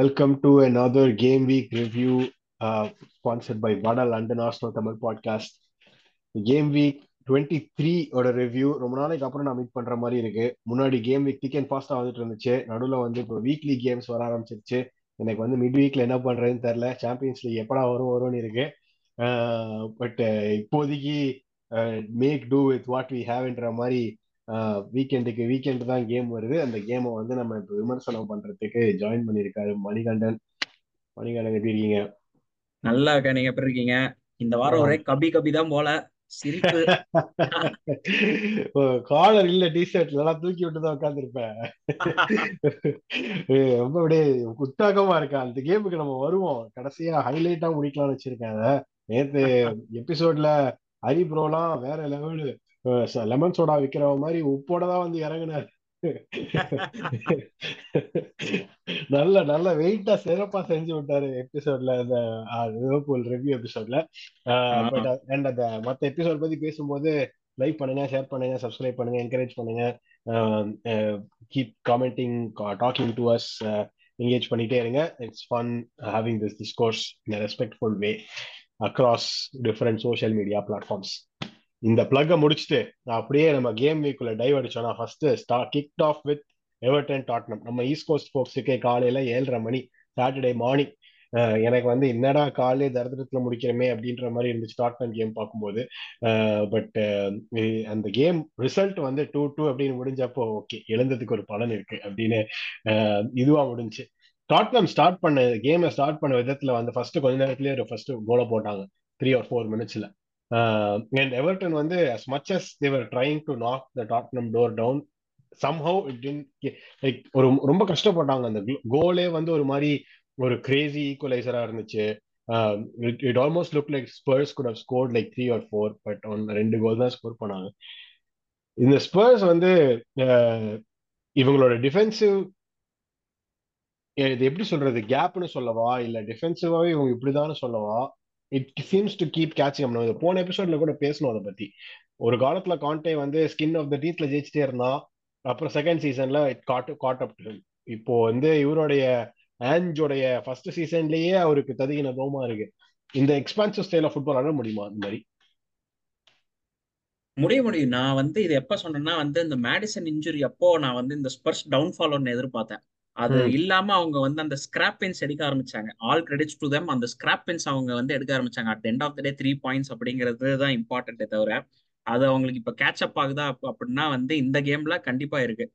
Welcome to another Game Week review uh, sponsored by Vada London Arsenal Tamil Podcast. Game Week 23 ஓட review ரொம்ப நாளைக்கு அப்புறம் நான் meet பண்ற மாதிரி இருக்கு. முன்னாடி கேம் வீக் திக் அண்ட் ஃபாஸ்டா வந்துட்டு இருந்துச்சு. நடுவில் வந்து இப்போ வீக்லி கேம்ஸ் வர ஆரம்பிச்சிருச்சு. எனக்கு வந்து மிட் வீக்ல என்ன பண்றதுன்னு தெரியல. சாம்பியன்ஸ் லீக் எப்படா வரும் வரும்னு இருக்கு. பட் இப்போதைக்கு make do with what we ஹேவ்ன்ற மாதிரி வீக்கெண்டுக்கு வீக்கெண்டு தான் கேம் வருது. அந்த கேமை வந்து நம்ம இப்போ விமர்சனம் பண்றதுக்கு ஜாயின் பண்ணியிருக்காரு மணிகண்டன். மணிகண்டன் எப்படி இருக்கீங்க? நல்லா இருக்க நீங்க எப்படி இருக்கீங்க? இந்த வாரம் ஒரே கபி கபி தான் போல. சிரிப்பு. காலர் இல்ல டிஷர்ட் எல்லாம் தூக்கி விட்டு தான் உட்காந்துருப்பேன் ரொம்ப அப்படியே உற்சாகமா இருக்கா. அந்த கேமுக்கு நம்ம வருவோம். கடைசியா ஹைலைட்டா முடிக்கலாம்னு வச்சிருக்கேன் நேத்து எபிசோட்ல ஹரி ப்ரோலாம் வேற லெவலு லெமன் சோடா விற்கிற மாதிரி உப்போட தான் வந்து இறங்குனாரு. நல்ல நல்ல வெயிட்டா சிறப்பா செஞ்சு விட்டாரு எபிசோட்ல அந்த லிவர்பூல் ரிவ்யூ எபிசோட்ல பட் அண்ட் அந்த மத்த எபிசோட் பத்தி பேசும்போது லைக் பண்ணுங்க ஷேர் பண்ணுங்க சப்ஸ்கிரைப் பண்ணுங்க என்கரேஜ் பண்ணுங்க. Keep commenting talking to us engage பண்ணிட்டே இருங்க. It's fun having this discourse in respectful way across different social media platforms இந்த பிளக்கை முடிச்சுட்டு நான் அப்படியே நம்ம கேம் வீக்குள்ள டைவ் அடிச்சோம்னா ஃபர்ஸ்ட் ஸ்டா kick off with Everton Tottenham நம்ம ஈஸ்ட் கோஸ்ட் ஃபோக்ஸுக்கே காலையில ஏழரை மணி சாட்டர்டே மார்னிங் எனக்கு வந்து என்னடா காலே தரதரத்துல முடிக்கிறமே அப்படின்ற மாதிரி இருந்துச்சு டாட்னம் கேம் பார்க்கும்போது. பட் அந்த கேம் ரிசல்ட் வந்து டூ டூ அப்படின்னு முடிஞ்சப்போ ஓகே எழுந்ததுக்கு ஒரு பலன் இருக்கு அப்படின்னு இதுவா முடிஞ்சு. டாட்னம் ஸ்டார்ட் பண்ண கேமை ஸ்டார்ட் பண்ண விதத்துல வந்து ஃபர்ஸ்ட் கொஞ்ச நேரத்திலேயே ஒரு ஃபர்ஸ்ட் கோலை போட்டாங்க. த்ரீ ஆர் ஃபோர் மினிட்ஸ்ல அண்ட் எவர்டன் வந்து as much as they're trying to knock the Tottenham door down somehow it like ஒரு ரொம்ப கஷ்டப்பட்டாங்க. அந்த கோலே வந்து ஒரு மாதிரி ஒரு கிரேசி ஈக்குவலைசரா இருந்துச்சு. It almost look like Spurs could have scored like three or four but one ரெண்டு கோல் தான் ஸ்கோர் பண்ணாங்க. இந்த ஸ்பர்ஸ் வந்து இவங்களோட டிஃபென்சிவ் இது எப்படி சொல்றது? கேப்னு சொல்லவா? இல்ல டிஃபென்சிவாவே இவங்க இப்படிதான்னு சொல்லவா? It seems to keep catching நம்ம போன எபிசோட்ல கூட பேசணும் அதை பத்தி. ஒரு காலத்துல காண்டே வந்து ஸ்கின் ஆஃப் த டீத்ல ஜெயிச்சிட்டே இருந்தான். அப்புறம் செகண்ட் சீசன்ல இட் காட் காட் அப் இப்போ வந்து இவருடைய ஆஞ்சோடைய ஃபர்ஸ்ட் சீசன்லயே அவருக்கு ததுகின தோமா இருக்கு. இந்த எக்ஸ்பான்சிவ் ஸ்டைல் ஆஃப் ஃபுட்பால் ஆட முடியுமா அந்த மாதிரி? முடிய முடியும். நான் வந்து இது எப்ப சொன்னேன்னா வந்து இந்த மேடிசன் இன்ஜுரி அப்போ நான் வந்து இந்த ஸ்பர்ஸ் டவுன்ஃபால் ஒன்று எதிர்பார்த்தேன். அது இல்லாம அவங்க வந்து அந்த ஸ்கிராப் பென்ஸ் எடுக்க ஆரம்பிச்சாங்க. ஆல் கிரெடிட்ஸ் டு தம் அந்த ஸ்கிராப் பென்ஸ் அவங்க வந்து எடுக்க ஆரம்பிச்சாங்க. At end of the day three points அப்படிங்கிறது தான் இம்பார்ட்டன்ட்டே தவிர அது அவங்களுக்கு இப்ப கேட்சப் ஆகுதா அப்படின்னா வந்து இந்த கேம்ல கண்டிப்பா இருக்கு.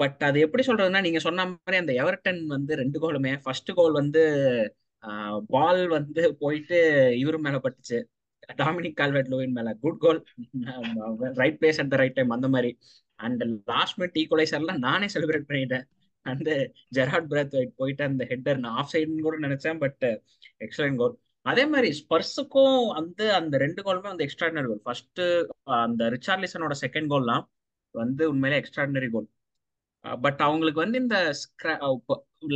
பட் அது எப்படி சொல்றதுன்னா நீங்க சொன்ன மாதிரி அந்த எவர்டன் வந்து ரெண்டு கோலுமே ஃபர்ஸ்ட் கோல் வந்து பால் வந்து போயிட்டு இவரு மேல பட்டுச்சு. டாமினிக் கால்வெட் லோவின் மேல. Good goal right place at the right time அந்த மாதிரி. அண்ட் லாஸ்ட் மினிட் ஈக்குவலைசர்ல நானே செலிப்ரேட் பண்ணிட்டேன். அந்த ஜெராட் பிரத் போயிட்டு அந்த ஹெட்டர் நான் ஆஃப் சைடுன்னு கூட நினைச்சேன் பட் எக்ஸ்ட்ரா கோல் அதே மாதிரி ஸ்பர்ஸுக்கும் வந்து அந்த ரெண்டு கோலுமே வந்து எக்ஸ்ட்ராடினரி கோல் ஃபர்ஸ்ட் அந்த ரிச்சார்லிசனோட செகண்ட் கோல்லாம் வந்து உண்மையிலே எக்ஸ்ட்ராடினரி கோல் பட் அவங்களுக்கு வந்து இந்த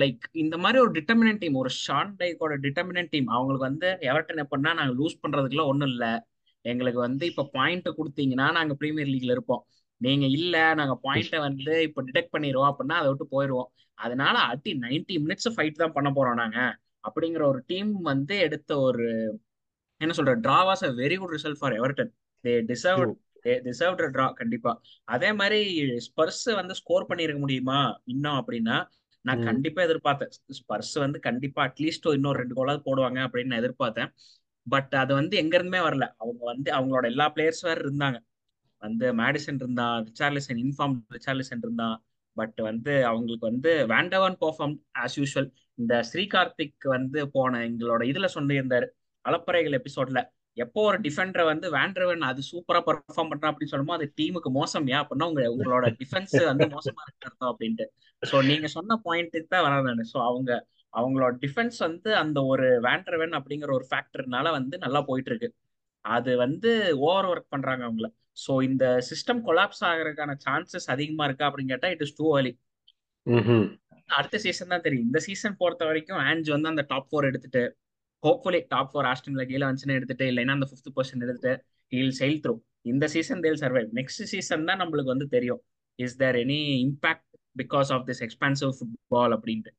லைக் uh, இந்த மாதிரி ஒரு டிட்டர்மினன்ட் டீம் ஒரு ஷான் டைக்கோட டிட்டர்மினன்ட் டீம் அவங்களுக்கு வந்து எவர்டன் எப்படின்னா நாங்கள் லூஸ் பண்றதுக்குலாம் ஒன்றும் இல்லை. எங்களுக்கு வந்து இப்போ பாயிண்ட் கொடுத்தீங்கன்னா நாங்கள் ப்ரீமியர் லீக்ல இருப்போம். நீங்க இல்ல நாங்க பாயிண்ட வந்து இப்ப டிடெக்ட் பண்ணிடுவோம் அப்படின்னா அதை விட்டு போயிடுவோம் அதனால அட்டி நைன்டி மினிட்ஸ் ஃபைட் தான் பண்ண போறோம் நாங்க. அப்படிங்கிற ஒரு டீம் வந்து எடுத்த ஒரு என்ன சொல்ற draw was a very good result for Everton they deserve deserved draw கண்டிப்பா. அதே மாதிரி ஸ்பர்ஸ் வந்து ஸ்கோர் பண்ணிருக்க முடியுமா? இன்னும் அப்படின்னா நான் கண்டிப்பா எதிர்பார்த்தேன். ஸ்பர்ஸ் வந்து கண்டிப்பா அட்லீஸ்ட் இன்னொரு ரெண்டு கோலாவது போடுவாங்க அப்படின்னு நான் எதிர்பார்த்தேன். பட் அது வந்து எங்க இருந்துமே வரல. அவங்க வந்து அவங்களோட எல்லா பிளேயர்ஸ் வேற இருந்தாங்க. வந்து மேடிசன் இருந்தா ரிச்சார்லிசன் இன்ஃபார்ம் ரிச்சார்லிசன் இருந்தா பட் வந்து அவங்களுக்கு வந்து வேண்டவன் பர்ஃபார்ம் ஆஸ் யூஷுவல் இந்த ஸ்ரீகார்த்திக் வந்து போன எங்களோட இதுல சொல்லியிருந்தாரு அலப்பறைகள் எபிசோட்ல எப்போ ஒரு டிஃபெண்டரை வந்து வேண்டவன் அது சூப்பரா பெர்ஃபார்ம் பண்றான் அப்படின்னு சொல்லுமோ அது டீமுக்கு மோசம்யா அப்படின்னா உங்க உங்களோட டிஃபென்ஸ் வந்து மோசமா இருக்கிறதோ அப்படின்ட்டு. ஸோ நீங்க சொன்ன பாயிண்ட்டுக்கு தான் வரேன் நான். ஸோ அவங்க அவங்களோட டிஃபென்ஸ் வந்து அந்த ஒரு வேண்டர்வன் அப்படிங்கிற ஒரு ஃபேக்டர்னால வந்து நல்லா போயிட்டு இருக்கு. அது வந்து ஓவர் ஒர்க் பண்றாங்க அவங்கள. ஸோ இந்த சிஸ்டம் கொலாப்ஸ் ஆகிறதுக்கான சான்சஸ் அதிகமா இருக்கா அப்படின்னு கேட்டா இட் இஸ் டூ ஏர்லி அடுத்த சீசன் தான் தெரியும். இந்த சீசன் பொறுத்த வரைக்கும் ஆன்ஜ் வந்து அந்த டாப் ஃபோர் எடுத்துட்டு ஹோப்ஃபுல்லி டாப் ஃபோர் ஆஸ்டன்ல கீழே வந்துச்சுன்னு எடுத்துட்டு இல்லைன்னா அந்த ஃபிஃப்த் பொசிஷன் எடுத்துட்டு ஹீல் செயில் த்ரூ இந்த season they'll survive next season தான் நம்மளுக்கு வந்து தெரியும். Is there any impact because of this expensive football அப்படின்ட்டு?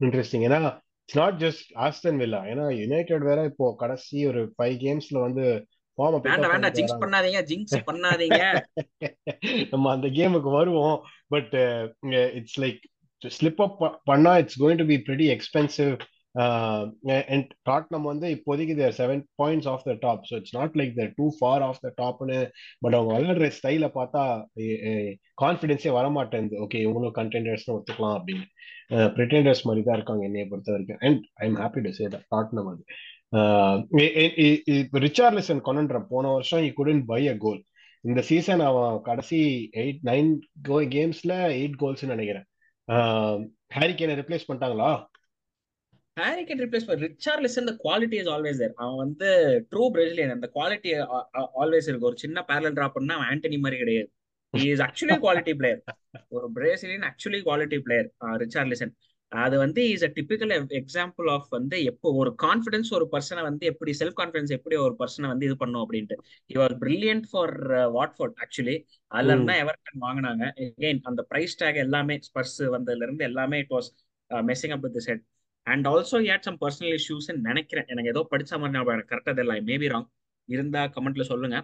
இன்ட்ரெஸ்டிங் ஏன்னா it's not just Aston Villa ஏன்னா யுனைடெட் வேற இப்போ கடைசி ஒரு ஃபைவ் கேம்ஸ்ல வந்து ஃபார்ம் வேண்டாம் வேண்டாம் ஜிங்ஸ் பண்ணாதீங்க ஜிங்ஸ் பண்ணாதீங்க. நம்ம அந்த கேமுக்கு வருவோம். But it's like slip up பண்ணா it's going to be pretty expensive and Tottenham வந்து இப்போதைக்கு they're seven points off the top so it's not like the too far off the டாப்னு but அவங்க விளையாடுற ஸ்டைல பார்த்தா கான்ஃபிடென்ஸே வரமாட்டேங்குது. ஓகே இவங்களும் கண்டெண்டர்ஸ்னு ஒத்துக்கலாம் அப்படின்னு. ப்ரிட்டெண்டர்ஸ் மாதிரி தான் இருக்காங்க என்னைய பொறுத்த வரைக்கும் and I am happy to say Tottenham அது. ரிச்சார்லிசன் கொண்டுன்ற போன வருஷம் ஈ குடன் பை அ கோல் இந்த சீசன் அவன் கடைசி எயிட் நைன் கோ கேம்ஸ்ல எயிட் கோல்ஸ் நினைக்கிறேன். ஹாரிகேனை ரிப்ளேஸ் பண்ணிட்டாங்களா? ஹாரிகேன் ரிப்ளேஸ் ரிச்சார்லிசன் இந்த குவாலிட்டி இஸ் ஆல்வேஸ் தேர் அவன் வந்து ட்ரூ பிரேசிலியன் அந்த குவாலிட்டி ஆல்வேஸ் இருக்கு. ஒரு சின்ன பேரல் ட்ராப் பண்ணா அவன் ஆண்டனி மாதிரி கிடையாது. இஸ் ஆக்சுவலி குவாலிட்டி பிளேயர் ஒரு Brazilian actually quality player Richarlison அது வந்து is a typical example of வந்து எப்போ ஒரு கான்ஃபிடன்ஸ் ஒரு பர்சனை வந்து எப்படி செல்ஃப் கான்ஃபிடன்ஸ் எப்படி ஒரு பர்சனை வந்து இது பண்ணும் அப்படின்ட்டு. Your brilliant for Watford actually அதுல இருந்தா எவர்டன் வாங்கினாங்க. எகெயின் அந்த பிரைஸ் டேக் எல்லாமே ஸ்பர்ஸ் வந்ததுல இருந்து எல்லாமே it was messing up with set and also had some personal issues நினைக்கிறேன். எனக்கு ஏதோ படிச்ச மாதிரி ஞாபகம் கரெக்டாக தெரியல. மேபி ராங் இருந்தா கமெண்ட்ல சொல்லுங்க.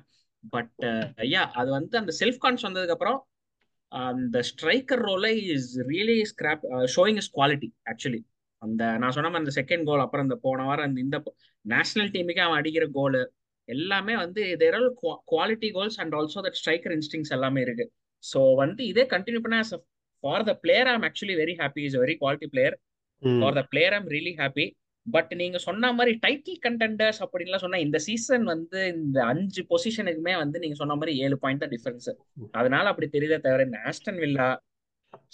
பட் ஐயா அது வந்து அந்த செல்ஃப் கான்ஸ் வந்ததுக்கு அப்புறம் அந்த ஸ்ட்ரைக்கர் ரோல is really scrap showing is quality actually அந்த நான் சொன்ன அந்த செகண்ட் கோல் அப்புறம் இந்த போன வாரம் அந்த இந்த நேஷனல் டீமுக்கு அவன் அடிக்கிற கோல் எல்லாமே வந்து they're all quality goals and also that striker instincts எல்லாமே இருக்கு. ஸோ வந்து இதே கண்டினியூ பண்ண for the player I'm actually very happy is very quality player for the player I'm really happy but நீங்க சொன்ன மாதிரி டைட்டில் கண்டெண்டர்ஸ் அப்படின்லாம் சொன்னா இந்த சீசன் வந்து இந்த அஞ்சு பொசிஷனுக்குமே வந்து நீங்க சொன்ன மாதிரி ஏழு பாயிண்ட் தான் டிஃபரன்ஸ் அதனால அப்படி தெரியுதே தவிர இந்த ஆஸ்டன் வில்லா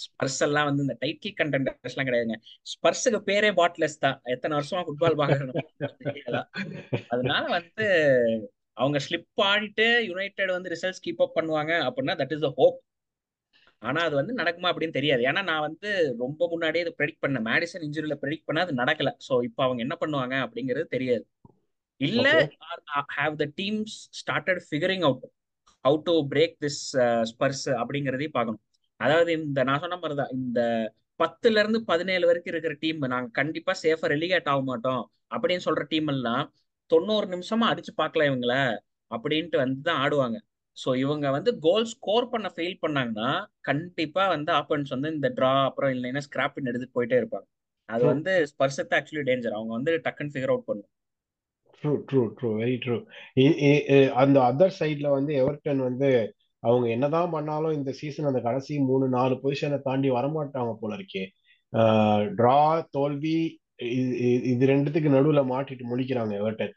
ஸ்பர்ஸ் எல்லாம் வந்து இந்த டைட்டில் கண்டெண்டர்ஸ் எல்லாம் கிடையாதுங்க. ஸ்பர்ஸுக்கு பேரே பாட்லெஸ் தான். எத்தனை வருஷமா ஃபுட்பால் பாக்குறோம் அதனால வந்து அவங்க ஸ்லிப் ஆடிட்டு யுனைடெட் வந்து ரிசல்ட்ஸ் கீப் அப் பண்ணுவாங்க அப்படின்னா தட் இஸ் த ஹோப் ஆனா அது வந்து நடக்குமா அப்படின்னு தெரியாது. ஏன்னா நான் வந்து ரொம்ப முன்னாடியே இது ப்ரெடிக்ட் பண்ணேன். மேடிசன் இன்ஜுரியில ப்ரெடிக்ட் பண்ண அது நடக்கல. ஸோ இப்போ அவங்க என்ன பண்ணுவாங்க அப்படிங்கிறது தெரியாது. இல்ல have the teams started figuring out how to break this Spurs அப்படிங்கிறதையும் பார்க்கணும். அதாவது இந்த நான் சொன்ன மாதிரி தான். இந்த பத்துல இருந்து பதினேழு வரைக்கும் இருக்கிற டீம் நாங்க கண்டிப்பா சேஃபா ரெலிகேட் ஆக மாட்டோம் அப்படின்னு சொல்ற டீம் எல்லாம் தொண்ணூறு நிமிஷமா அடிச்சு பார்க்கல இவங்கள அப்படின்ட்டு வந்து தான் ஆடுவாங்க. ஸோ இவங்க வந்து கோல் ஸ்கோர் பண்ண ஃபெயில் பண்ணாங்கன்னா கண்டிப்பா வந்து ஆப்பன்ஸ் வந்து இந்த ட்ரா அப்புறம் இல்லைன்னா ஸ்கிராப்பின் எடுத்துட்டு போயிட்டே இருப்பாங்க. அது வந்து ஸ்பர்சத்தை ஆக்சுவலி டேஞ்சர் அவங்க வந்து டக்குன்னு ஃபிகர் அவுட் பண்ணும். True true true very true அந்த அதர் சைட்ல வந்து எவர்டன் வந்து அவங்க என்னதான் பண்ணாலும் இந்த சீசன் அந்த கடைசி மூணு நாலு பொசிஷனை தாண்டி வரமாட்டாங்க போல இருக்கே. ட்ரா தோல்வி இது ரெண்டுத்துக்கு நடுவுல மாட்டிட்டு முடிக்கிறாங்க Everton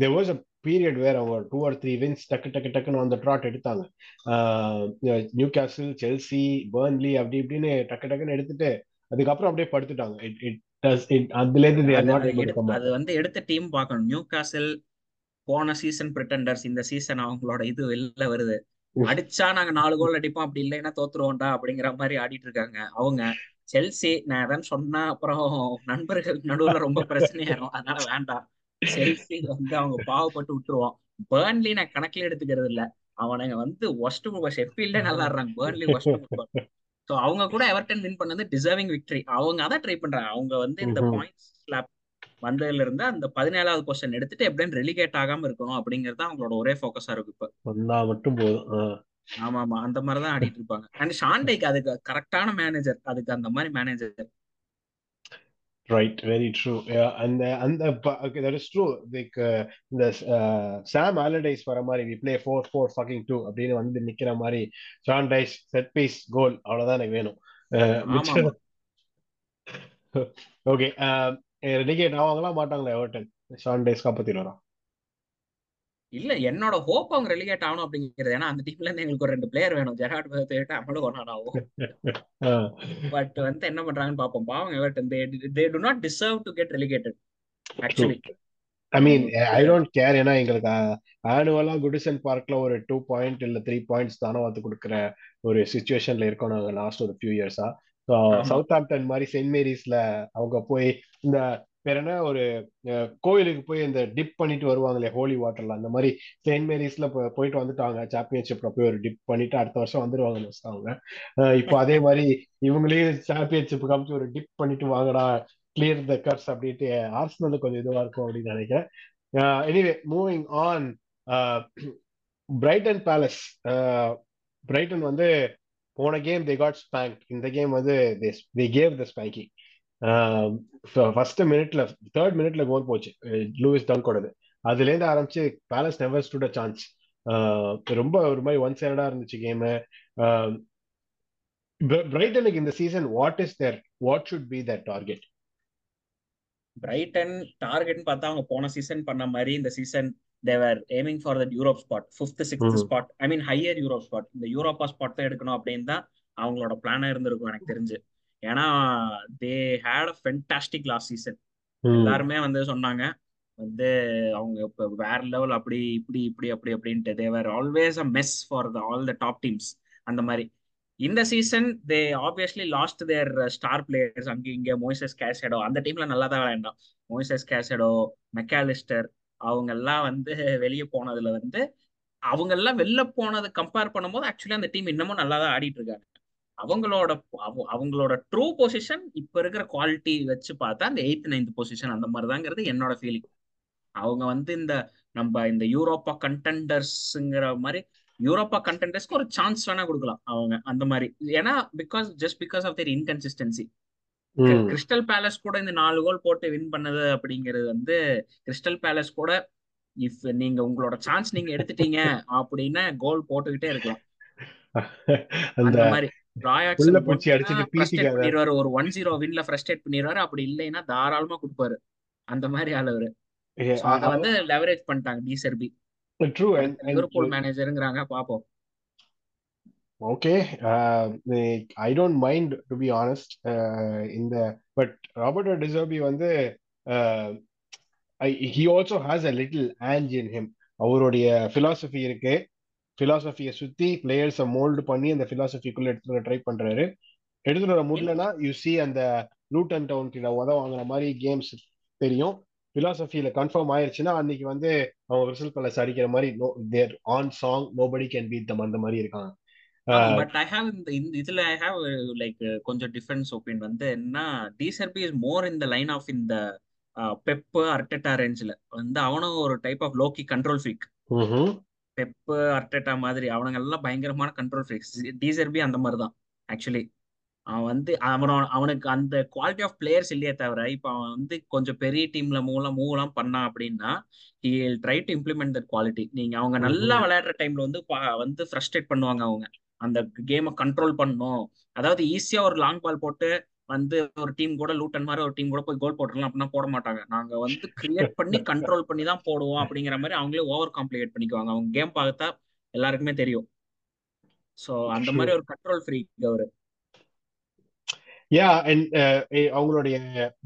there was a period வேற அவங்க டூ ஆர் த்ரீ வின்ஸ் டக்கு டக்கு டக்குன்னு அந்த ட்ராட் எடுத்தாங்க. நியூ கேசல் செல்சி பர்ன்லி அப்படி இப்படின்னு டக்கு டக்குன்னு எடுத்துட்டு அதுக்கப்புறம் அப்படியே படுத்துட்டாங்க. இட் இட் அது வந்து எடுத்த டீம் பார்க்கணும். நியூ காசல் போன சீசன் பிரிட்டண்டர்ஸ் இந்த சீசன் அவங்களோட இது வெளில வருது. அடிச்சா நாங்க நாலு கோல் அடிப்போம் அப்படி இல்லைன்னா தோத்துருவோம்டா அப்படிங்கிற மாதிரி ஆடிட்டு இருக்காங்க. அவங்க செல்சி நான் எதாவது சொன்னா அப்புறம் நண்பர்கள் நடுவுல ரொம்ப பிரச்சனையாயிரும். அதனால வேண்டாம். செல்சி வந்து அவங்க பாவப்பட்டு விட்டுருவோம் பேர்ன்லி நான் கணக்குல எடுத்துக்கிறது இல்ல. அவனுங்க வந்து ஒஸ்ட் ஷெஃபீல்டே நல்லா ஆடுறாங்க. பேர்ன்லி ஒஸ்ட் ஸோ அவங்க கூட எவர்டன் வின் பண்ணது டிசர்விங் விக்டரி அவங்க அதான் ட்ரை பண்றாங்க. அவங்க வந்து இந்த பாயிண்ட்ஸ் ஸ்லாப் வந்ததுல இருந்து அந்த பதினேழாவது கொஸ்டின் எடுத்துட்டு எப்படின்னு ரெலிகேட் ஆகாம இருக்கணும் அப்படிங்கறது அவங்களோட ஒரே ஃபோக்கஸா இருக்கு இப்ப. மட்டும் போதும். ஆமா ஆமா அந்த மாதிரிதான் ஆடிட்டு இருப்பாங்க. அண்ட் ஷாண்டைக்கு அதுக்கு கரெக்டான மேனேஜர் அதுக்கு அந்த மாதிரி மேனேஜர் ரைட் வெரி ட்ரூ அந்த அந்த தட் இஸ் ட்ரூ லைக் இந்த சாம் ஆலடைஸ் வர மாதிரி we play four four fucking two அப்படின்னு வந்து நிக்கிற மாதிரி Sean Dyche set piece goal அவ்வளவுதான் எனக்கு வேணும். ஓகே ரெடிகேட் ஆவாங்களா மாட்டாங்களா எவர்டன்? ஷான் டைஸ் காப்பாத்திடுவாரா இல்ல என்னோட ஹோப் அவங்க ரெலிகேட் ஆகணும் அப்படிங்கிறது. ஏன்னா அந்த டீம்ல இருந்து எங்களுக்கு ஒரு ரெண்டு பிளேயர் வேணும். ஜெராட் பேர்த்து அமலும் ஒன்னானாவும் பட் வந்து என்ன பண்றாங்கன்னு பாப்போம் பாவம் Everton they they do not deserve to get relegated actually I mean I don't care ஏன்னா எங்களுக்கு ஆனுவலா குடிசன் பார்க்ல ஒரு டூ பாயிண்ட் இல்ல த்ரீ பாயிண்ட்ஸ் தானே வந்து கொடுக்குற ஒரு சுச்சுவேஷன்ல இருக்கோம் நாங்க லாஸ்ட் ஒரு ஃபியூ இயர்ஸா சவுத் ஆம்டன் மாதிரி செயின்ட் மேரிஸ்ல அவங்க போய் இந்த வேற என்ன ஒரு கோயிலுக்கு போய் இந்த டிப் பண்ணிட்டு வருவாங்களே ஹோலி வாட்டர்ல அந்த மாதிரி செயின்ட் மேரிஸ்ல போயிட்டு வந்துட்டாங்க சாம்பியன்ஷிப்ல போய் ஒரு டிப் பண்ணிட்டு அடுத்த வருஷம் வந்துருவாங்க வச்சுட்டாங்க இப்போ அதே மாதிரி இவங்களையும் சாம்பியன்ஷிப் காமிச்சு ஒரு டிப் பண்ணிட்டு வாங்கடா கிளியர் த கர்ஸ் அப்படின்ட்டு ஆர்சனல் கொஞ்சம் இதுவா இருக்கும் அப்படின்னு நினைக்கிறேன். Anyway moving on Brighton Palace Brighton வந்து போன கேம் தே காட் ஸ்பேங்க் இந்த கேம் வந்து they gave the spanking first மினிட்ல தேர்ட் மினிட்ல கோல் போச்சு. லூயிஸ் டங்கோடது. அதுல இருந்து ஆரம்பிச்சு Palace never stood a chance ரொம்ப ஒரு மாதிரி ஒன் சைடா இருந்துச்சு கேமு பிரைட்டனுக்கு இந்த season what is there what should be the target Brighton டார்கெட்னு பார்த்தா அவங்க போன சீசன் பண்ண மாதிரி இந்த season they're aiming for that Europe spot fifth sixth spot I mean higher Europe spot இந்த யூரோப்பா ஸ்பாட் தான் எடுக்கணும் அப்படின்னு தான் அவங்களோட பிளானா இருந்திருக்கும் எனக்கு தெரிஞ்சு. ஏன்னா they had a fantastic last season எல்லாருமே வந்து சொன்னாங்க வந்து அவங்க இப்ப வேற லெவல் அப்படி இப்படி இப்படி அப்படி அப்படின்ட்டு. They're always a mess for the all the top teams அந்த மாதிரி. இந்த season they obviously lost their star players அங்கே இங்கே மோய்சஸ் கேசடோ அந்த டீம்ல நல்லா தான் விளையாண்டான். மோய்சஸ் கேசடோ மெக்காலிஸ்டர் அவங்க எல்லாம் வந்து வெளியே போனதுல வந்து அவங்க எல்லாம் வெளில போனது கம்பேர் பண்ணும்போது ஆக்சுவலி அந்த டீம் இன்னமும் நல்லா தான் ஆடிட்டு இருக்காங்க. அவங்களோட அவ- அவங்களோட ட்ரூ பொசிஷன் இப்ப இருக்கிற குவாலிட்டி வச்சு பார்த்தா அந்த எயித் நைன்த் பொசிஷன் அந்த மாதிரி தாங்கிறது என்னோட ஃபீலிங் அவங்க வந்து இந்த நம்ம இந்த யூரோப்பா கண்டெண்டர்ஸ்ங்கிற மாதிரி யூரோப்பா கண்டெண்டர்ஸ்க்கு ஒரு சான்ஸ் வேணா கொடுக்கலாம் அவங்க அந்த மாதிரி. ஏன்னா because just because of their inconsistency Crystal Palace கூட இந்த நாலு கோல் போட்டு வின் பண்ணது அப்படிங்கிறது வந்து கிறிஸ்டல் பேலஸ் கூட இஃப் நீங்க உங்களோட சான்ஸ் நீங்க எடுத்துட்டீங்க அப்படின்னா கோல் போட்டுக்கிட்டே இருக்கலாம். அந்த மாதிரி. உள்ள ராயாக்சன் பூச்சி அடிச்சுட்டு ஃப்ரஸ்ட்ரேட் பீத்திக்காத பண்ணிடுவாரு. ஒரு ஒன் ஜீரோ வின்ல ஃப்ரஸ்ட்ரேட் பண்ணிடுவாரு. அப்படி இல்லைன்னா தாராளமா கொடுப்பாரு. அந்த மாதிரி ஆள் அவரு. ஸோ அதை வந்து லெவரேஜ் பண்ணிட்டாங்க டிசர்பி ட்ரூ லிவர்பூல் மேனேஜருங்கிறாங்க பாப்போம். Okay I don't mind to be honest இந்த பட் ராபர்டோ டிசர்பி வந்து he also has a little Ange in him அவருடைய பிலாசபி இருக்கு. பிலாசபியை சுத்தி பிளேயர்ஸை மோல்டு பண்ணி அந்த பிலாசபிக்குள்ள எடுத்துட்டு ட்ரை பண்றாரு. எடுத்துட்டு வர முடியலன்னா யூ சி அந்த லூட்டன் டவுன் கிட்ட உத வாங்குற மாதிரி கேம்ஸ் தெரியும். பிலாசபியில கன்ஃபார்ம் ஆயிருச்சுன்னா அன்னைக்கு வந்து அவங்க ரிசல்ட் பேலஸ் அடிக்கிற மாதிரி no they're on song nobody can beat them அந்த மாதிரி இருக்காங்க. பட் ஐ ஹாவ் இந்த இதுல ஐ ஹாவ் லைக் கொஞ்சம் டிஃபரன்ஸ் ஒப்பீன் வந்து என்ன De Zerbi is more in the line of இந்த பெப்பு அர்டெட்டா ரேஞ்சில் வந்து அவனும் ஒரு type of lowkey control freak Pep Arteta மாதிரி அவனுங்க எல்லாம் பயங்கரமான கண்ட்ரோல் ஃப்ரீக்ஸ் டிசர்பி அந்த மாதிரி தான் ஆக்சுவலி அவன் வந்து அவனோட அவனுக்கு அந்த குவாலிட்டி ஆஃப் பிளேயர்ஸ் இல்லையே தவிர இப்போ அவன் வந்து கொஞ்சம் பெரிய டீம்ல மூலம் மூவ்லாம் பண்ணான் அப்படின்னா he try to implement that quality நீங்க அவங்க நல்லா விளையாடுற டைம்ல வந்து வந்து ஃப்ரஸ்ட்ரேட் பண்ணுவாங்க அவங்க. அந்த கேமை கண்ட்ரோல் பண்ணணும். அதாவது ஈஸியா ஒரு லாங் பால் போட்டு வந்து ஒரு டீம் கூட லூட்டன் மாதிரி ஒரு டீம் கூட போய் கோல் போட்டுடலாம் அப்படின்னா போட மாட்டாங்க. நாங்க வந்து கிரியேட் பண்ணி கண்ட்ரோல் பண்ணி தான் போடுவோம் அப்படிங்கிற மாதிரி அவங்களே ஓவர் காம்ப்ளிகேட் பண்ணிக்குவாங்க. அவங்க கேம் பார்த்தா எல்லாருக்குமே தெரியும். சோ அந்த மாதிரி ஒரு கண்ட்ரோல் ஃப்ரீக் அவரு. யா அண்ட் அவங்களுடைய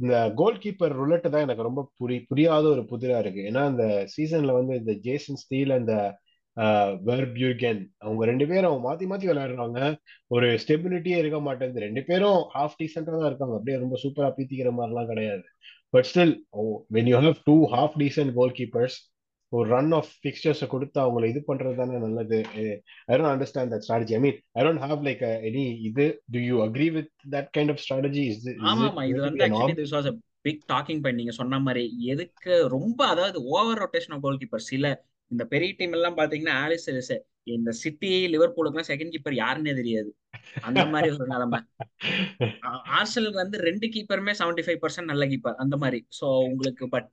இந்த கோல் கீப்பர் ருலெட் தான் எனக்கு ரொம்ப புரி புரியாத ஒரு புதிரா இருக்கு. ஏன்னா இந்த சீசன்ல வந்து இந்த ஜேசன் ஸ்டீல் அந்த வெர்பியூகன் அவங்க ரெண்டு பேரும் மாத்தி மாத்தி விளையாடுறாங்க. ஒரு ஸ்டெபிலிட்டியே இருக்க மாட்டேங்குது. ரெண்டு பேரும் ஹாஃப் டீசெண்டா தான் இருக்காங்க. அப்படியே ரொம்ப சூப்பரா பீத்திக்கிற மாதிரிலாம் கிடையாது. But still when you have two half decent goalkeepers ஒரு ரன் ஆஃப் பிக்சர்ஸை கொடுத்து அவங்கள இது பண்றது தானே நல்லது. I don't understand that strategy I mean I don't have like any இது. Do you agree with that kind of strategy is ஆமா இது வந்து actually this was a big talking point நீங்க சொன்ன மாதிரி எதுக்கு ரொம்ப அதாவது over rotation of goal keeper சில இந்த பெரிய டீம் எல்லாம் பாத்தீங்கன்னா ஆலிஸ் இந்த சிட்டி லிவர்பூலுக்குலாம் செகண்ட் கீப்பர் யாருன்னே தெரியாது. அந்த மாதிரி ஒரு நிலைமை. ஆர்சலுக்கு வந்து ரெண்டு கீப்பருமே செவன்டி ஃபைவ் பர்சன்ட் நல்ல கீப்பர் அந்த மாதிரி. ஸோ உங்களுக்கு பட்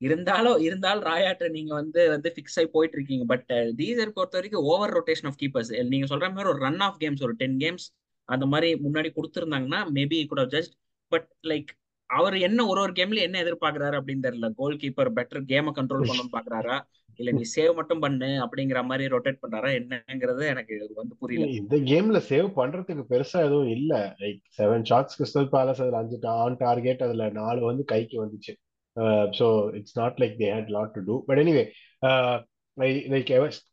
இருந்தாலும் இருந்தாலும் ராயாட்ட நீங்க வந்து வந்து ஃபிக்ஸ் ஆகி போயிட்டு இருக்கீங்க பட் டீசர் பொறுத்த வரைக்கும் ஓவர் ரொட்டேஷன் ஆஃப் கீப்பர்ஸ் நீங்க சொல்ற மாதிரி ஒரு ரன் ஆஃப் கேம்ஸ் ஒரு டென் கேம்ஸ் அந்த மாதிரி முன்னாடி கொடுத்துருந்தாங்கன்னா மேபி கூட ஜஸ்ட் பட் லைக் அவர் என்ன ஒரு ஒரு கேம்ல என்ன எதிர்பார்க்கறாரு அப்படின்னு தெரியல. கோல் கீப்பர் பெட்டர் கேமை கண்ட்ரோல் பண்ணணும்னு பாக்குறாரா? இல்ல நீ சேவ் மட்டும் பண்ணு அப்படிங்கிற மாதிரி ரொட்டேட் பண்றாரா? என்னங்கிறது எனக்கு வந்து புரியல. இந்த கேம்ல சேவ் பண்றதுக்கு பெருசா எதுவும் இல்ல. Like seven shots Crystal Palace அதுல அஞ்சு ஆன் டார்கெட் அதுல நாலு வந்து கைக்கு வந்துச்சு. So it's not like they had lot to do but anyway like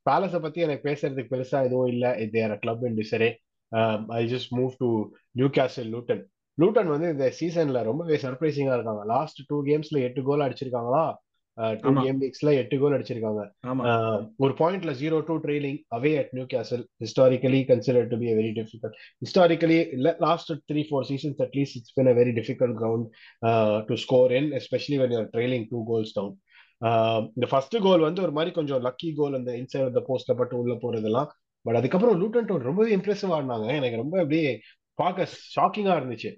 பேலஸை பத்தி எனக்கு பேசுறதுக்கு பெருசா எதுவும் இல்லை. There club in disarray I just move to Newcastle Luton Luton வந்து இந்த சீசன்ல ரொம்பவே சர்ப்ரைசிங்கா இருக்காங்க. லாஸ்ட் டூ கேம்ஸ்ல எட்டு கோல் அடிச்சிருக்காங்களா? டூ கேம் வீக்ஸ்ல எட்டு கோல் அடிச்சிருக்காங்க. ஒரு பாயிண்ட்ல zero two trailing away at Newcastle historically consider to be very difficult historically last three four seasons at least it's been a very difficult ground to score in especially when you're trailing two goals down இந்த first goal வந்து ஒரு மாதிரி கொஞ்சம் lucky கோல் அந்த inside of the போஸ்ட்ல பட்டு உள்ள போறதெல்லாம். பட் அதுக்கப்புறம் லூட்டன் டவுன் ரொம்பவே இம்ப்ரெசிவ் ஆடினாங்க. எனக்கு ரொம்ப அப்படியே பார்க்க ஷாக்கிங்கா இருந்துச்சு.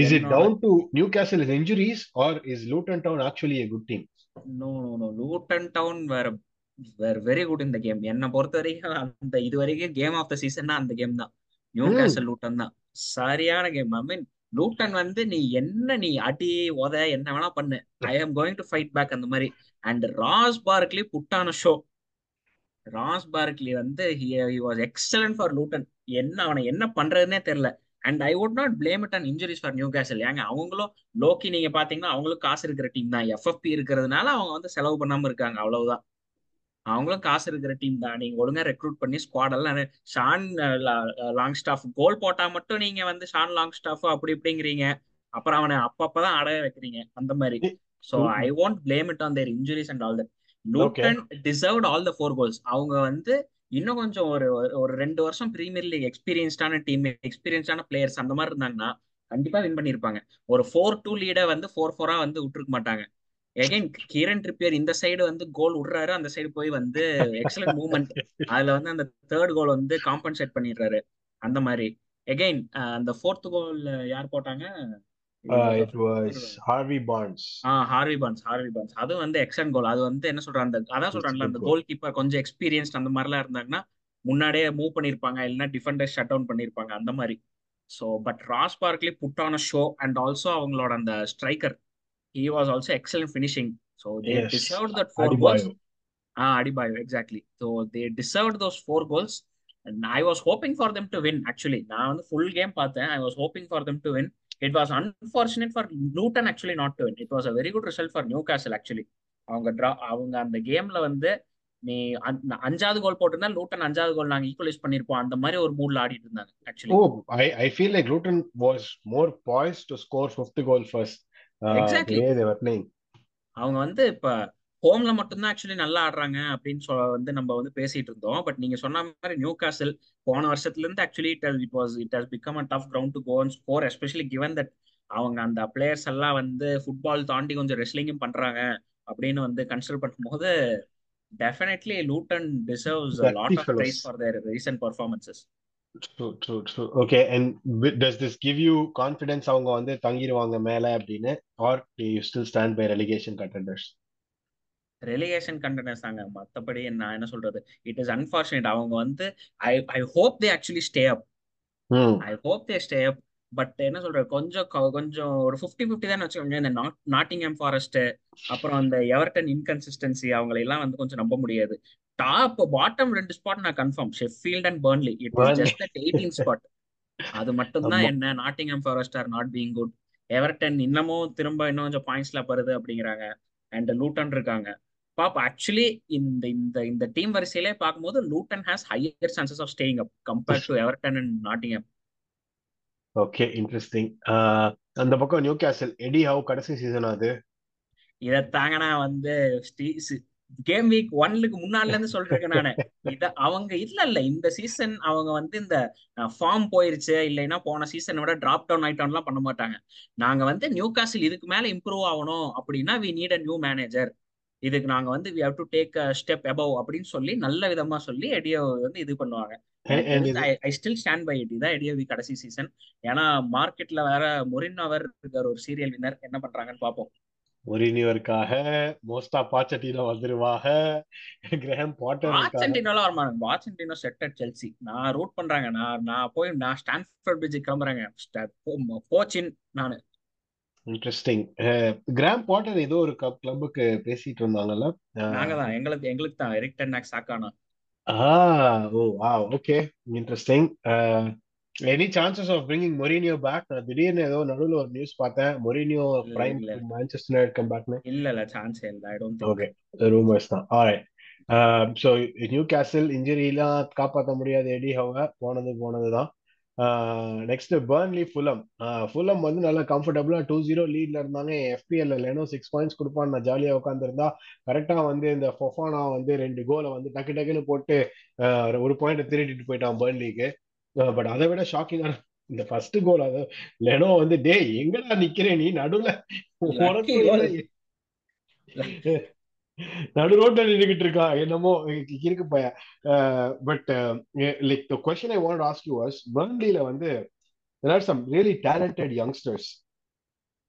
Is it down to Newcastle injuries or is Luton Town actually a good team no no no Luton Town வேற வேற வெரி குட் இந்த கேம் என்னை பொறுத்த வரைக்கும் அந்த இது வரைக்கும் கேம் ஆஃப் த சீசன்னா அந்த கேம் தான். நியூ கேசல் லூட்டன் தான். சரியான கேம் ஐ மீன் லூட்டன் வந்து நீ என்ன நீ அடி உத என்ன வேணா பண்ணு. ஐ am going to fight back அந்த மாதிரி. And Ross பார்க்லி புட்டான show Ross Barkley வந்து he was excellent for Luton என்ன அவனை என்ன பண்றதுன்னே தெரியல. And I would not blame it and injuries for Newcastle ஏங்க அவங்களும் லோக்கி நீங்க பாத்தீங்கன்னா அவங்களும் காசு இருக்கிற டீம் தான். எஃப்எஃப்பி இருக்கிறதுனால அவங்க வந்து செலவு பண்ணாம இருக்காங்க அவ்வளவுதான். அவங்களும் காசு இருக்கிற டீம் தான். நீங்க ஒழுங்கா ரெக்ரூட் பண்ணி ஸ்குவாட் எல்லாம் ஷான் லாங் ஸ்டாஃப் கோல் போட்டா மட்டும் நீங்க வந்து ஷான் லாங் ஸ்டாஃப் அப்படி இப்படிங்கிறீங்க. அப்புறம் அவனை அப்பப்பதான் ஆடவே வைக்கிறீங்க. அந்த மாதிரி. So I won't blame it on their injuries and all that Luton deserved all the four goals அவங்க வந்து இன்னும் கொஞ்சம் ஒரு ஒரு ரெண்டு வருஷம் பிரீமியர் லீக் எக்ஸ்பீரியன்ஸ்டான டீம் எக்ஸ்பீரியன்ஸ்டான பிளேயர்ஸ் அந்த மாதிரி இருந்தாங்கன்னா கண்டிப்பா வின் பண்ணிருப்பாங்க ஒரு ஃபோர் டூ லீடை வந்து ஃபோர் ஃபோரா வந்து விட்டுருக்க மாட்டாங்க. எகைன் கிரண் ட்ரிப்பியர் இந்த சைடு வந்து கோல் விடுறாரு அந்த சைடு போய் வந்து எக்ஸலன்ட் மூவ்மெண்ட் அதுல வந்து அந்த தேர்ட் கோல் வந்து காம்பன்சேட் பண்ணிடுறாரு. அந்த மாதிரி. எகைன் அந்த ஃபோர்த் கோல் யார் போட்டாங்க? It was Harvey Barnes ah Harvey Barnes Harvey Barnes அது வந்து எக்ஸன் கோல் அது வந்து என்ன சொல்றாங்க அந்த அதான் சொல்றாங்கல்ல அந்த கோல் கீப்பர் கொஞ்சம் எக்ஸ்பீரியன்ஸ்ட் அந்த மாதிரிலாம் இருந்தாங்கன்னா முன்னாடியே மூவ் பண்ணிருப்பாங்க இல்லைன்னா டிஃபெண்டர் ஷட் டவுன் பண்ணிருப்பாங்க அந்த மாதிரி so but Ross Barkley put on a show and also அவங்களோட அந்த striker he was also excellent finishing. So they Yes. deserved that four Adebayo. goals. Ah, Adebayo, exactly. So they deserved those four goals. And I was hoping for them to win, actually. நான் வந்து full game பார்த்தேன். I was hoping for them to win. It was unfortunate for Luton actually not to win. It was a very good result for Newcastle actually. அவங்க draw அவங்க அந்த கேம்ல வந்து நீ அஞ்~ அஞ்சாவது கோல் போட்டிருந்தா லூட்டன் அஞ்சாவது கோல் நாங்க ஈக்குவலைஸ் பண்ணிருப்போம் அந்த மாதிரி ஒரு மூட்ல ஆடிட்டு இருந்தாங்க actually Oh, I, I feel like Luton was more poised to score fifth goal first. Uh, Exactly. the way they were playing. அவங்க வந்து இப்ப ஹோம்ல மட்டும்தான் ஆக்சுவலி நல்லா ஆடுறாங்க அப்படின்னு சொல்ல வந்து நம்ம வந்து பேசிட்டு இருந்தோம் பட் நீங்க சொன்ன மாதிரி நியூ காசல் போன வருஷத்துல இருந்து actually it it was it has become a tough ground to go and score especially given that அவங்க அந்த பிளேயர்ஸ் எல்லாம் வந்து ஃபுட்பால் தாண்டி கொஞ்சம் ரெஸ்லிங்கும் பண்றாங்க அப்படின்னு வந்து கன்சிடர் பண்ணும்போது definitely Luton deserves lot of praise for their recent performances True, true, true. Okay, அவங்க வந்து தங்கிடுவாங்க மேல அப்படின்னு or do you still stand by relegation? Relegation contenders தாங்க. மத்தபடி நான் என்ன சொல்றது? இட் இஸ் அன்பார்ச்சுனேட் அவங்க வந்து I I hope they actually stay up. I hope they stay up but என்ன சொல்றது? கொஞ்சம் கொஞ்சம் ஒரு ஃபிஃப்டி ஃபிஃப்டி தான் வச்சுக்கோங்க. இந்த நாட் நாட்டிங்ஹாம் ஃபாரஸ்ட் அப்புறம் அந்த எவர்டன் இன்கன்சிஸ்டன்சி அவங்களை எல்லாம் வந்து கொஞ்சம் நம்ப முடியாது. டாப் பாட்டம் ரெண்டு ஸ்பாட் நான் confirm Sheffield and Burnley it Burnley. Just that eighteen spot அது மட்டும்தான் ஆமா. என்ன? Nottingham Forest are not being good Everton இன்னமும் திரும்ப இன்னும் கொஞ்சம் பாயிண்ட்ஸ்ல வருது அப்படிங்கிறாங்க. அண்ட் லூட்டன் இருக்காங்க. பாப் ஆக்சுவலி இந்த இந்த இந்த டீம் வரிசையிலே பார்க்கும்போது Luton has higher chances of staying up compared to Everton and Nottingham interesting. Uh, அந்த பக்கம் நியூ கேசல் எடி ஹவ் கடைசி சீசன் அது? இதைத்தாங்க நான் வந்து கேம் வீக் ஒன்லுக்கு முன்னாடில இருந்து சொல்றேன் நானு. இத அவங்க இல்ல இல்ல. இந்த சீசன் அவங்க வந்து இந்த ஃபார்ம் போயிருச்சு. இல்லைன்னா போன சீசனை விட டிராப் டவுன் ஆயிட்டோம்லாம் பண்ண மாட்டாங்க. நாங்க வந்து நியூ காசில் இதுக்கு மேல இம்ப்ரூவ் ஆகணும் அப்படின்னா we need a new manager இதுக்கு நாங்க வந்து we have to take step above அப்படின்னு சொல்லி நல்ல விதமா சொல்லி எடியோ வந்து இது பண்ணுவாங்க. I still stand by it இதான் எடியோ கடைசி சீசன் ஏன்னா மார்க்கெட்ல வேற மொரின் அவர் இருக்கார் ஒரு சீரியல் வின்னர் என்ன பண்றாங்கன்னு பார்ப்போம் மொரினியோருக்காக மோஸ்டா பாச்சட்டினோ வந்துருவாக. கிரஹம் பாட்டர் ஆர்ஜென்டினால வரமாட்டாங்க. பார்ஜென்டினா செட் அட் செல்சி நான் ரூட் பண்றாங்க. நான் நான் போய் நான் ஸ்டான்ஃபோர்ட் பிரிட்ஜ் கிளம்புறேங்க. போச்சின் நானு. இன்ட்ரெஸ்டிங் கிராம் பாட்டர் ஏதோ ஒரு கிளப்புக்கு பேசிட்டு இருந்தாங்கல்ல? நாங்க தான். எங்களுக்கு எங்களுக்கு தான். எரிக் டென்னாக் சாக்கானா ஆ ஓ வா okay interesting any chances of bringing Mourinho back நான் திடீர்னு ஏதோ நடுவில் ஒரு நியூஸ் பார்த்தேன். Mourinho prime Manchester United come பேக்னு இல்ல இல்ல சான்ஸே இல்ல. ஐ டோன்ட் ஓகே ரூமர்ஸ் தான். ஆல்ரைட் ஸோ நியூ கேசல் இன்ஜுரிலாம் காப்பாற்ற முடியாது எடி ஹவ போனது போனது தான். நெக்ஸ்ட் பர்ன்லி ஃபுல்லம் ஃபுல்லம் வந்து நல்லா கம்ஃபர்டபுளா டூ ஜீரோ லீட்ல இருந்தாங்க. எஃபிஎல்ல லெனோ சிக்ஸ் பாயிண்ட்ஸ் கொடுப்பான்னு நான் ஜாலியா உட்காந்துருந்தா கரெக்டா வந்து இந்த ஃபொஃபானா வந்து ரெண்டு கோலை வந்து டக்கு டக்குன்னு போட்டு ஒரு பாயிண்ட் திருடிட்டு போயிட்டான் பர்ன்லிக்கு பட் அதை விட ஷாக்கிங்கான இந்த ஃபர்ஸ்ட் கோல் அது லெனோ வந்து டேய் எங்கடா நிக்கிற நீ? நடுவுல நடு ரோட்ல நின்றுகிட்டு இருக்கான் என்னமோ இருக்கு பய but like the question I want ask you was பர்ன்லில வந்து there are some really talented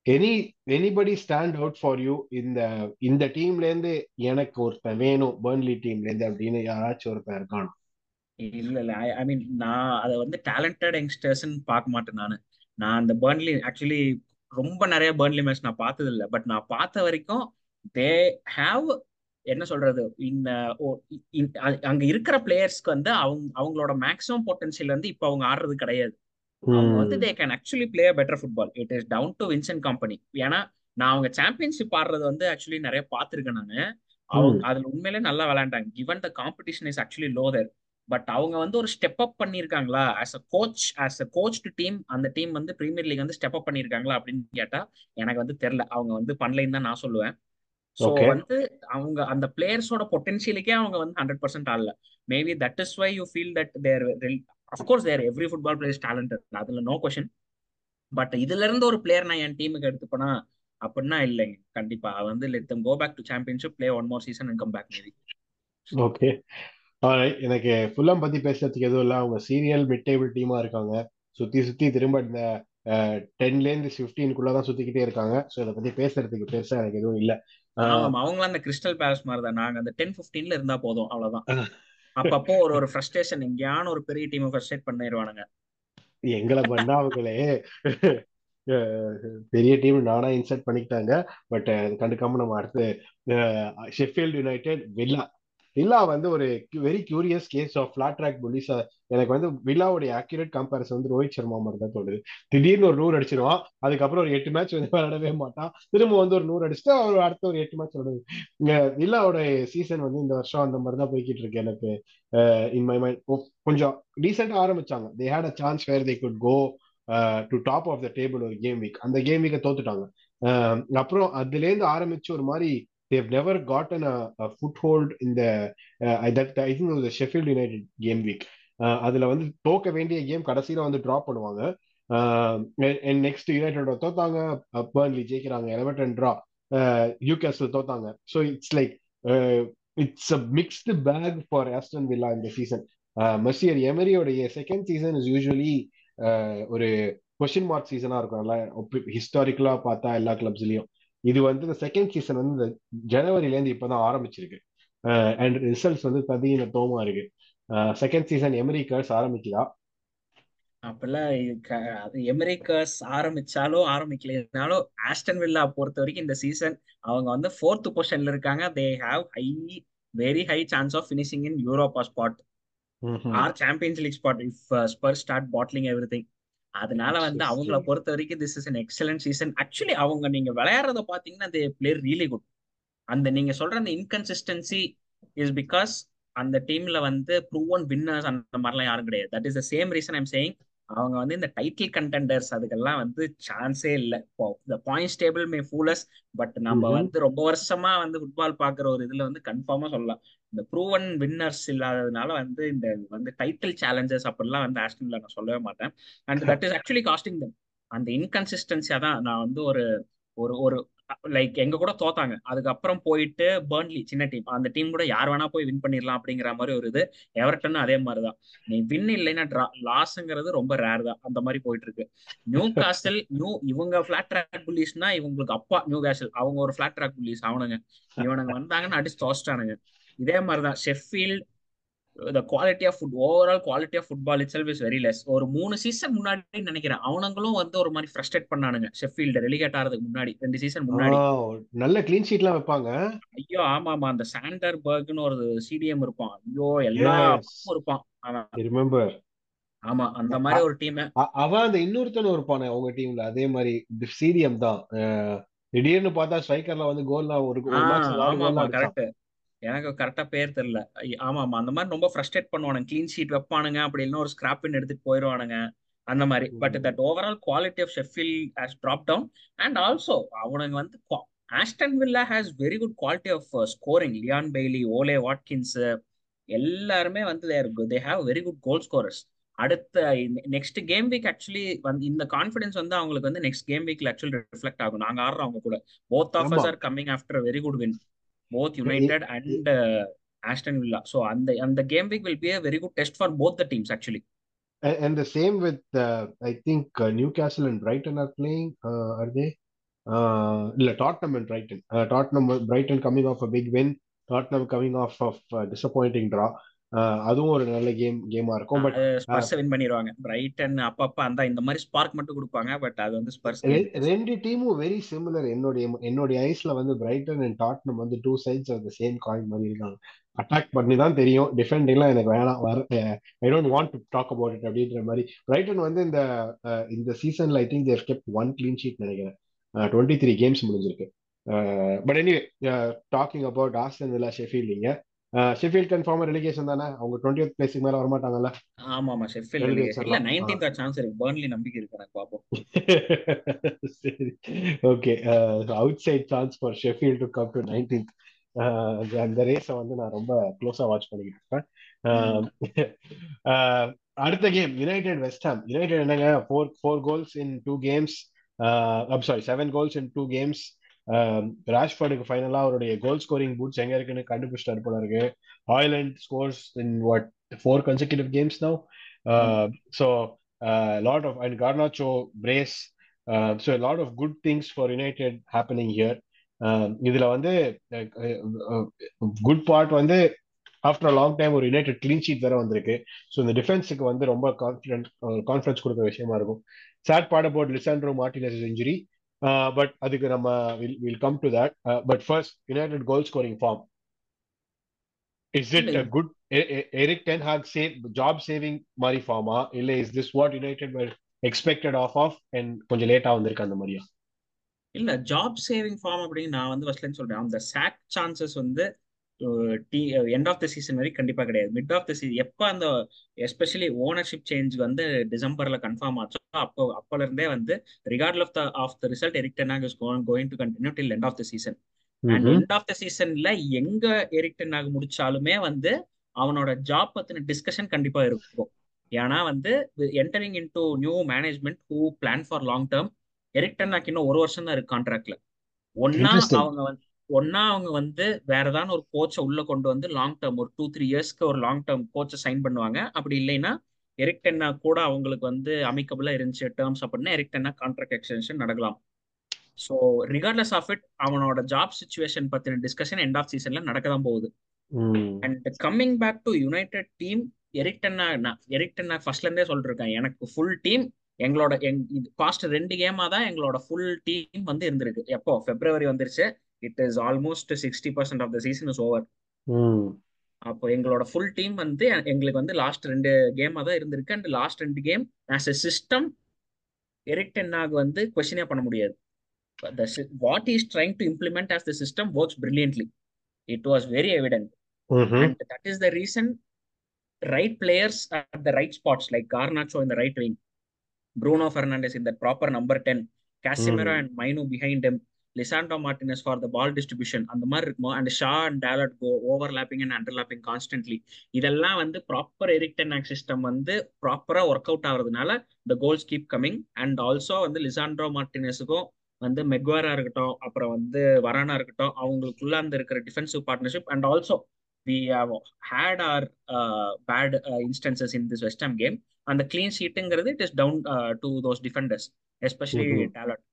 any anybody stand out for you இந்த இந்த டீம்ல இருந்து எனக்கு ஒருத்தன் வேணும் பர்ன்லி டீம்ல இருந்து அப்படின்னு யாராச்சும் ஒருத்தன் இருக்கானோ? இல்ல இல்ல. ஐ ஐ மீன் நான் அதை வந்து டேலண்டட் யங்ஸ்டர்ஸ்ன்னு பார்க்க மாட்டேன் நான். நான் அந்த பர்ன்லி ஆக்சுவலி ரொம்ப நிறைய பர்ன்லி மேட்ச் நான் பார்த்தது இல்லை பட் நான் பார்த்த வரைக்கும் தே ஹாவ் என்ன சொல்றது இந்த அங்க இருக்கிற பிளேயர்ஸ்க்கு வந்து அவங்க அவங்களோட மேக்ஸிமம் பொட்டன்ஷியல் வந்து இப்போ அவங்க ஆடுறது கிடையாது. அவங்க வந்து they can actually play better football it is down to Vincent Kompany ஏன்னா நான் அவங்க சாம்பியன்ஷிப் ஆடுறது வந்து ஆக்சுவலி நிறைய பார்த்துருக்கேன் நான். அவங்க அதுல உண்மையிலே நல்லா விளையாண்டாங்க. Given the competition is actually லோதர் but அவங்க வந்து ஒரு step up பண்ணிருக்காங்களா as a coach as a coach team அந்த டீம் வந்து பிரீமியர் லீக் வந்து ஸ்டெப் அப் பண்ணிருக்காங்களா அப்படின்னு கேட்டா எனக்கு வந்து தெரியல. அவங்க வந்து பண்ணலைன்னு தான் நான் சொல்லுவேன். ஸோ. வந்து அவங்க அந்த பிளேயர்ஸோட பொட்டன்ஷியலுக்கே அவங்க வந்து hundred percent ஆடல. Maybe that is why you feel that their of course their every football players talented அதுல நோ கொஷின் பட் இதுல இருந்து ஒரு பிளேயர் நான் என் டீமுக்கு எடுத்துப்பேனா? அப்படின்னா இல்லைங்க கண்டிப்பா. வந்து let them go back to Championship play one more season and come back maybe okay எனக்கு ஃபுல்லம் பத்தி பேசுறதுக்கு எதுவும் இல்லை. அவங்க சீரியல் மிட் டேபிள் டீமா இருக்காங்க. சுத்தி சுத்தி திரும்ப இந்த டென்ல இருந்து ஃபிஃப்டீனுக்குள்ள தான் சுத்திக்கிட்டே இருக்காங்க. ஸோ இதை பத்தி பேசுறதுக்கு பெருசா எனக்கு எதுவும் இல்லை. அவங்களும் அந்த கிறிஸ்டல் பேலஸ் மாதிரி தான் நாங்க அந்த டென் பிப்டீன்ல இருந்தா போதும் அவ்வளவுதான். அப்பப்போ ஒரு ஒரு ஃப்ரஸ்ட்ரேஷன் எங்கேயான ஒரு பெரிய டீமை ஃப்ரஸ்ட்ரேட் பண்ணிடுவானுங்க எங்களை பண்ணா அவங்களே பெரிய டீம் நானா இன்சர்ட் பண்ணிக்கிட்டாங்க. பட் கண்டுக்காம நம்ம அடுத்து ஷெஃபீல்டு யுனைடெட் வில்லா வில்லா வந்து ஒரு very curious case of flat track bullies எனக்கு வந்து வில்லாவுடைய ஆக்யூரேட் கம்பேரிசன் வந்து ரோஹித் சர்மா மாதிரி தான் தோணுது. திடீர்னு ஒரு நூறு அடிச்சிருவான் அதுக்கப்புறம் ஒரு எட்டு மேட்ச் வந்து விளையாடவே மாட்டான். திரும்ப வந்து ஒரு நூறு அடிச்சுட்டு அவர் அடுத்த ஒரு எட்டு மேட்ச் விளையாடுது இங்க வில்லாவுடைய சீசன் வந்து இந்த வருஷம் அந்த மாதிரி தான் போய்கிட்டு இருக்கு எனக்கு. இன் மை மைண்ட் கொஞ்சம் டீசெண்டா ஆரம்பிச்சாங்க. They had a chance where they could go to top of the table ஒரு கேம் வீக் அந்த கேம் வீக்கை தோத்துட்டாங்க. அப்புறம் அதுலேருந்து ஆரம்பிச்சு ஒரு மாதிரி they never gotten a foothold இந்த that was the Sheffield United game week அதுல வந்து தோக்க வேண்டிய கேம் கடைசியில வந்து டிராப் பண்ணுவாங்க. நெக்ஸ்ட் யுனைடெட் தோத்தாங்க. பர்ன்லி ஜெயிக்கிறாங்க. எலவெட்டன் ட்ரா யூகேஸ்ல தோத்தாங்க. So it's like it's a mixed bag for Aston Villa இந்த சீசன் மெர்சியர் எமரியோடைய செகண்ட் சீசன் இஸ் யூஸ்வலி ஒரு கொஸ்டின் மார்க் சீசனா இருக்கும். நல்லா ஹிஸ்டாரிக்கலா பார்த்தா எல்லா கிளப்ஸ்லயும் இது வந்து இந்த செகண்ட் சீசன் வந்து இந்த ஜனவரில இருந்து இப்பதான் ஆரம்பிச்சிருக்கு. அண்ட் ரிசல்ட்ஸ் வந்து பதின தோமா இருக்கு. செகண்ட் சீசன் எமரிக்கர்ஸ் ஆரம்பிக்குதா? அப்பெல்லாம் எமரிக்கர்ஸ் ஆரம்பிச்சாலும் ஆரம்பிக்கலைனாலும் ஆஸ்டன் வில்லா பொறுத்த வரைக்கும் இந்த சீசன் அவங்க வந்து ஃபோர்த் பொசிஷன்ல இருக்காங்க. They have high very high chance of finishing in Europa spot or Champions League spot if Spur start bottling everything அதனால வந்து அவங்கள பொறுத்த வரைக்கும் this is an excellent season actually அவங்க நீங்க விளையாடுறத பாத்தீங்கன்னா தே பிளே ரியலி குட் அந்த நீங்க சொல்ற அந்த இன்கன்சிஸ்டன்சி இஸ் பிகாஸ் அந்த டீம்ல வந்து ப்ரூவன் வின்னர்ஸ் அந்த மாதிரிலாம் யாரும் கிடையாது. That is the same reason I'm saying அவங்க வந்து இந்த டைட்டில் கண்டெண்டர்ஸ் அதுக்கெல்லாம் வந்து சான்ஸே இல்லை. இப்போ இந்த points table may fool us but நம்ம. வந்து ரொம்ப வருஷமா வந்து ஃபுட்பால் பாக்குற ஒரு இதுல வந்து கன்ஃபார்மா சொல்லலாம். இந்த ப்ரூவன் வின்னர்ஸ் இல்லாததுனால வந்து இந்த வந்து டைட்டில் சேலஞ்சஸ் அப்படிலாம் வந்து ஆஸ்டன்ல நான் சொல்லவே மாட்டேன். And that is actually costing them அந்த இன்கன்சிஸ்டன்சியா தான் நான் வந்து ஒரு ஒரு ஒரு லைக் எங்க கூட தோத்தாங்க. அதுக்கப்புறம் போயிட்டு பர்ன்லி சின்ன டீம் அந்த டீம் கூட யார் வேணா போய் வின் பண்ணிடலாம் அப்படிங்கிற மாதிரி ஒரு இது எவர்டன் அதே மாதிரிதான். நீ வின் இல்லைன்னா ட்ரா லாஸ்ங்கிறது ரொம்ப ரேர் தான். அந்த மாதிரி போயிட்டு இருக்கு நியூ காஸ்டல் நியூ இவங்க பிளாட் ட்ராக் புல்லிஸ்னா இவங்களுக்கு அப்பா நியூ காஸ்டல் அவங்க ஒரு பிளாட் ட்ராக் புல்லிஸ் அவனுங்க. இவனுங்க வந்தாங்கன்னு அடிச்சு தோஸ்டானுங்க இதே மாதிரிதான். Sheffield the quality of foot overall quality of football itself is very less ஒரு மூணு சீசன் முன்னாடி நினைக்கிறேன். அவனுங்களும் வந்து ஒரு மாதிரி ஃப்ரஸ்ட்ரேட் பண்ணானுங்க. ஷெஃபீல்டு ரெலிகேட் ஆகிறதுக்கு முன்னாடி ரெண்டு சீசன் முன்னாடி. நல்ல கிளீன் ஷீட்லாம் வைப்பாங்க. ஐயோ ஆமா ஆமா அந்த சாண்டர் பர்க்னு ஒரு சிடிஎம் இருப்பான் ஐயோ எல்லா இருப்பான் ரிமெம்பர் ஆமா அந்த மாதிரி ஒரு டீம் அவன் அந்த இன்னொருத்தன் இருப்பானே அவங்க டீம்ல அதே மாதிரி சிடிஎம் தான். திடீர்னு பார்த்தா ஸ்ட்ரைக்கர்ல வந்து கோல்லாம் ஒரு கரெக்ட் எனக்கு கரெக்டா பேர் தெரியல. ஆமா ஆமா அந்த மாதிரி ரொம்ப ஃப்ரஸ்ட்ரேட் பண்ணுவானுங்க. க்ளீன் ஷீட் வைப்பானுங்க. அப்படி இல்லைன்னா ஒரு ஸ்கிராப்பின் எடுத்துட்டு போயிடுவானுங்க அந்த மாதிரி. But that overall quality of Sheffield has drop down and also அவனுங்க வந்து Aston Villa has very good quality of scoring Leon Bailey Ollie Watkins எல்லாருமே வந்து their they have very good goal scorers அடுத்த next game week actually வந்து இந்த confidence வந்து அவங்களுக்கு வந்து நெக்ஸ்ட் கேம் வீக்ல ஆக்சுவலி ரிஃப்ளெக்ட் ஆகும். நாங்க ஆடுறோம் அவங்க கூட. Both of us are coming after very good win both United and uh, Aston Villa. So and the and the game week will be a very good test for both the teams actually. And, the same with uh, I think uh, Newcastle and Brighton are playing. Uh, are they? Uh, Tottenham and Brighton. Uh, Tottenham Brighton coming off a big win. Tottenham coming off of a disappointing draw. அதுவும் ஒரு நல்ல game கேமா இருக்கும். But Spurs win பண்ணிடுவாங்க Brighton அப்பப்ப அந்த இந்த மாதிரி ஸ்பார்க் மட்டும் கொடுப்பாங்க. பட் அது வந்து ஸ்பர்ஸ் ரெண்டு டீமும் வெரி சிமிலர் என்னுடைய என்னுடைய ஐஸ்ல வந்து பிரைட்டன் அண்ட் டாட்னம் வந்து two sides of the same coin மாதிரி இருக்காங்க. அட்டாக் பண்ணி தான் தெரியும் டிஃபெண்டிங்லாம் எனக்கு வேணாம். வர I don't want to talk about it அப்படின்ற மாதிரி. பிரைட்டன் வந்து இந்த இந்த சீசன்ல I think their kept one clean sheet நினைக்கிறேன். டுவெண்ட்டி த்ரீ கேம்ஸ் முடிஞ்சிருக்கு. But anyway talking about Aston Villa ஷெஃபீல்டிங்க Sheffield confirm relegation தானே? அவங்க டுவெண்ட்டி பிளேஸ்க்கு மேல வர மாட்டாங்கல்ல ஆமா ஆமா ஷெஃபீல்ட் இல்ல 19th சான்ஸ் இருக்கு. பர்ன்லி நம்பிக்கை இருக்கு எனக்கு பாப்போம். சரி. Okay outside chance for Sheffield to come to 19th அந்த ரேஸை வந்து நான் ரொம்ப க்ளோஸா வாட்ச் பண்ணிக்கிட்டு இருப்பேன் அடுத்த game United West Ham United என்னங்க? Four four goals in two games sorry seven goals in two games ராஷ்பர்டுக்கு ஃபைனலா அவருடைய கோல் ஸ்கோரிங் பூட்ஸ் எங்க இருக்குன்னு கண்டுபிடிச்சிட்டாரு போல இருக்கு. Hojlund scores in what four consecutive games now so lot of and Garnacho brace so lot of good things for United happening here இதுல வந்து good part வந்து ஆஃப்டர் அ லாங் டைம் ஒரு United clean sheet வேற வந்திருக்கு. So இந்த டிஃபென்ஸுக்கு வந்து ரொம்ப confident confidence கொடுக்குற விஷயமா இருக்கும். Sad part about Lisandro Martinez injury but அதுக்கு நம்ம will will come to that but first United goal scoring form is it a good Erik ten Hag save job saving மாதிரி ஃபார்மா இல்ல is this what United expected off off and கொஞ்சம் லேட்டா வந்திருக்கு அந்த மாதிரியா? இல்ல ஜாப் சேவிங் ஃபார்ம் அப்படின்னு நான் வந்து ஃபர்ஸ்ட்ல சொல்றேன். அந்த சாக் சான்சஸ் வந்து எண்ட் ஆஃப் த சீசன் வரைக்கும் கண்டிப்பா கிடையாது. மிட் ஆஃப் த சீசன் எப்போ அந்த எஸ்பெஷலி ஓனர்ஷிப் சேஞ்ச் வந்து டிசம்பர்ல கன்ஃபார்ம் ஆச்சோ அப்போ அப்போல இருந்தே வந்து regard of the of the result Erik ten Hag is going to continue till end of the season and end of the சீசன்ல எங்க எரிக் டெனாக் முடிச்சாலுமே வந்து அவனோட ஜாப் பத்தின டிஸ்கஷன் கண்டிப்பா இருக்கும். ஏன்னா வந்து entering in to new management who plan for long term Erik ten Hag இன்னும் ஒரு வருஷம் தான் இருக்கு கான்ட்ராக்ட்ல ஒன்னா அவங்க வந்து ஒன்னா அவங்க வந்து வேற ஏதாவது ஒரு கோச்சை உள்ள கொண்டு வந்து லாங் டேர்ம் ஒரு டூ த்ரீ இயர்ஸ்க்கு ஒரு லாங் டேர்ம் கோச்சை சைன் பண்ணுவாங்க. அப்படி இல்லைன்னா எரிக் டென்னா கூட அவங்களுக்கு வந்து அமிக்கபிளா இருந்துச்சு டேர்ம்ஸ் அப்படின்னா Erik ten Hag contract extension நடக்கலாம். ஸோ ரிகார்ட்லெஸ் ஆஃப் இட் அவனோட ஜாப் சுச்சுவேஷன் பத்தின டிஸ்கஷன் எண்ட் ஆஃப் சீசன்ல நடக்க தான் போகுது. And coming back to United team Erik ten Hag Erik ten Hag ஃபர்ஸ்ட்ல இருந்தே சொல்லிருக்கேன். எனக்கு ஃபுல் டீம் எங்களோட பாஸ்ட் ரெண்டு கேமா தான் எங்களோட ஃபுல் டீம் வந்து இருந்திருக்கு. எப்போ? பிப்ரவரி வந்துருச்சு. It is almost sixty percent of the season is over அப்போ எங்களோட ஃபுல் டீம் வந்து எங்களுக்கு வந்து லாஸ்ட் ரெண்டு கேமா தான் இருந்திருக்கு. அண்ட் லாஸ்ட் ரெண்டு game as a system Erik ten Hag வந்து கொஸ்டினே பண்ண முடியாது. What is trying to implement as the system works brilliantly it was very evident and that is the reason right players at the right spots like Garnacho இந்த right wing Bruno Fernandes in that proper number 10, Casemiro mm. and Mainu Lisandro Martinez for the ball distribution, அந்த மாதிரி இருக்குமோ? And Shah and டேலட் go overlapping and underlapping constantly இதெல்லாம் வந்து proper Erik ten Hag system வந்து ப்ராப்பரா work out ஆகுறதுனால the goals keep coming and also வந்து Lisandro மார்டினஸுக்கும் வந்து மெக்வாரா இருக்கட்டும் அப்புறம் வந்து வரானா இருக்கட்டும் அவங்களுக்குள்ள அந்த இருக்கிற defensive partnership and also we have had or bad instances in this West Ham game அந்த clean ஷீட்டுங்கிறது it is down to those defenders especially talent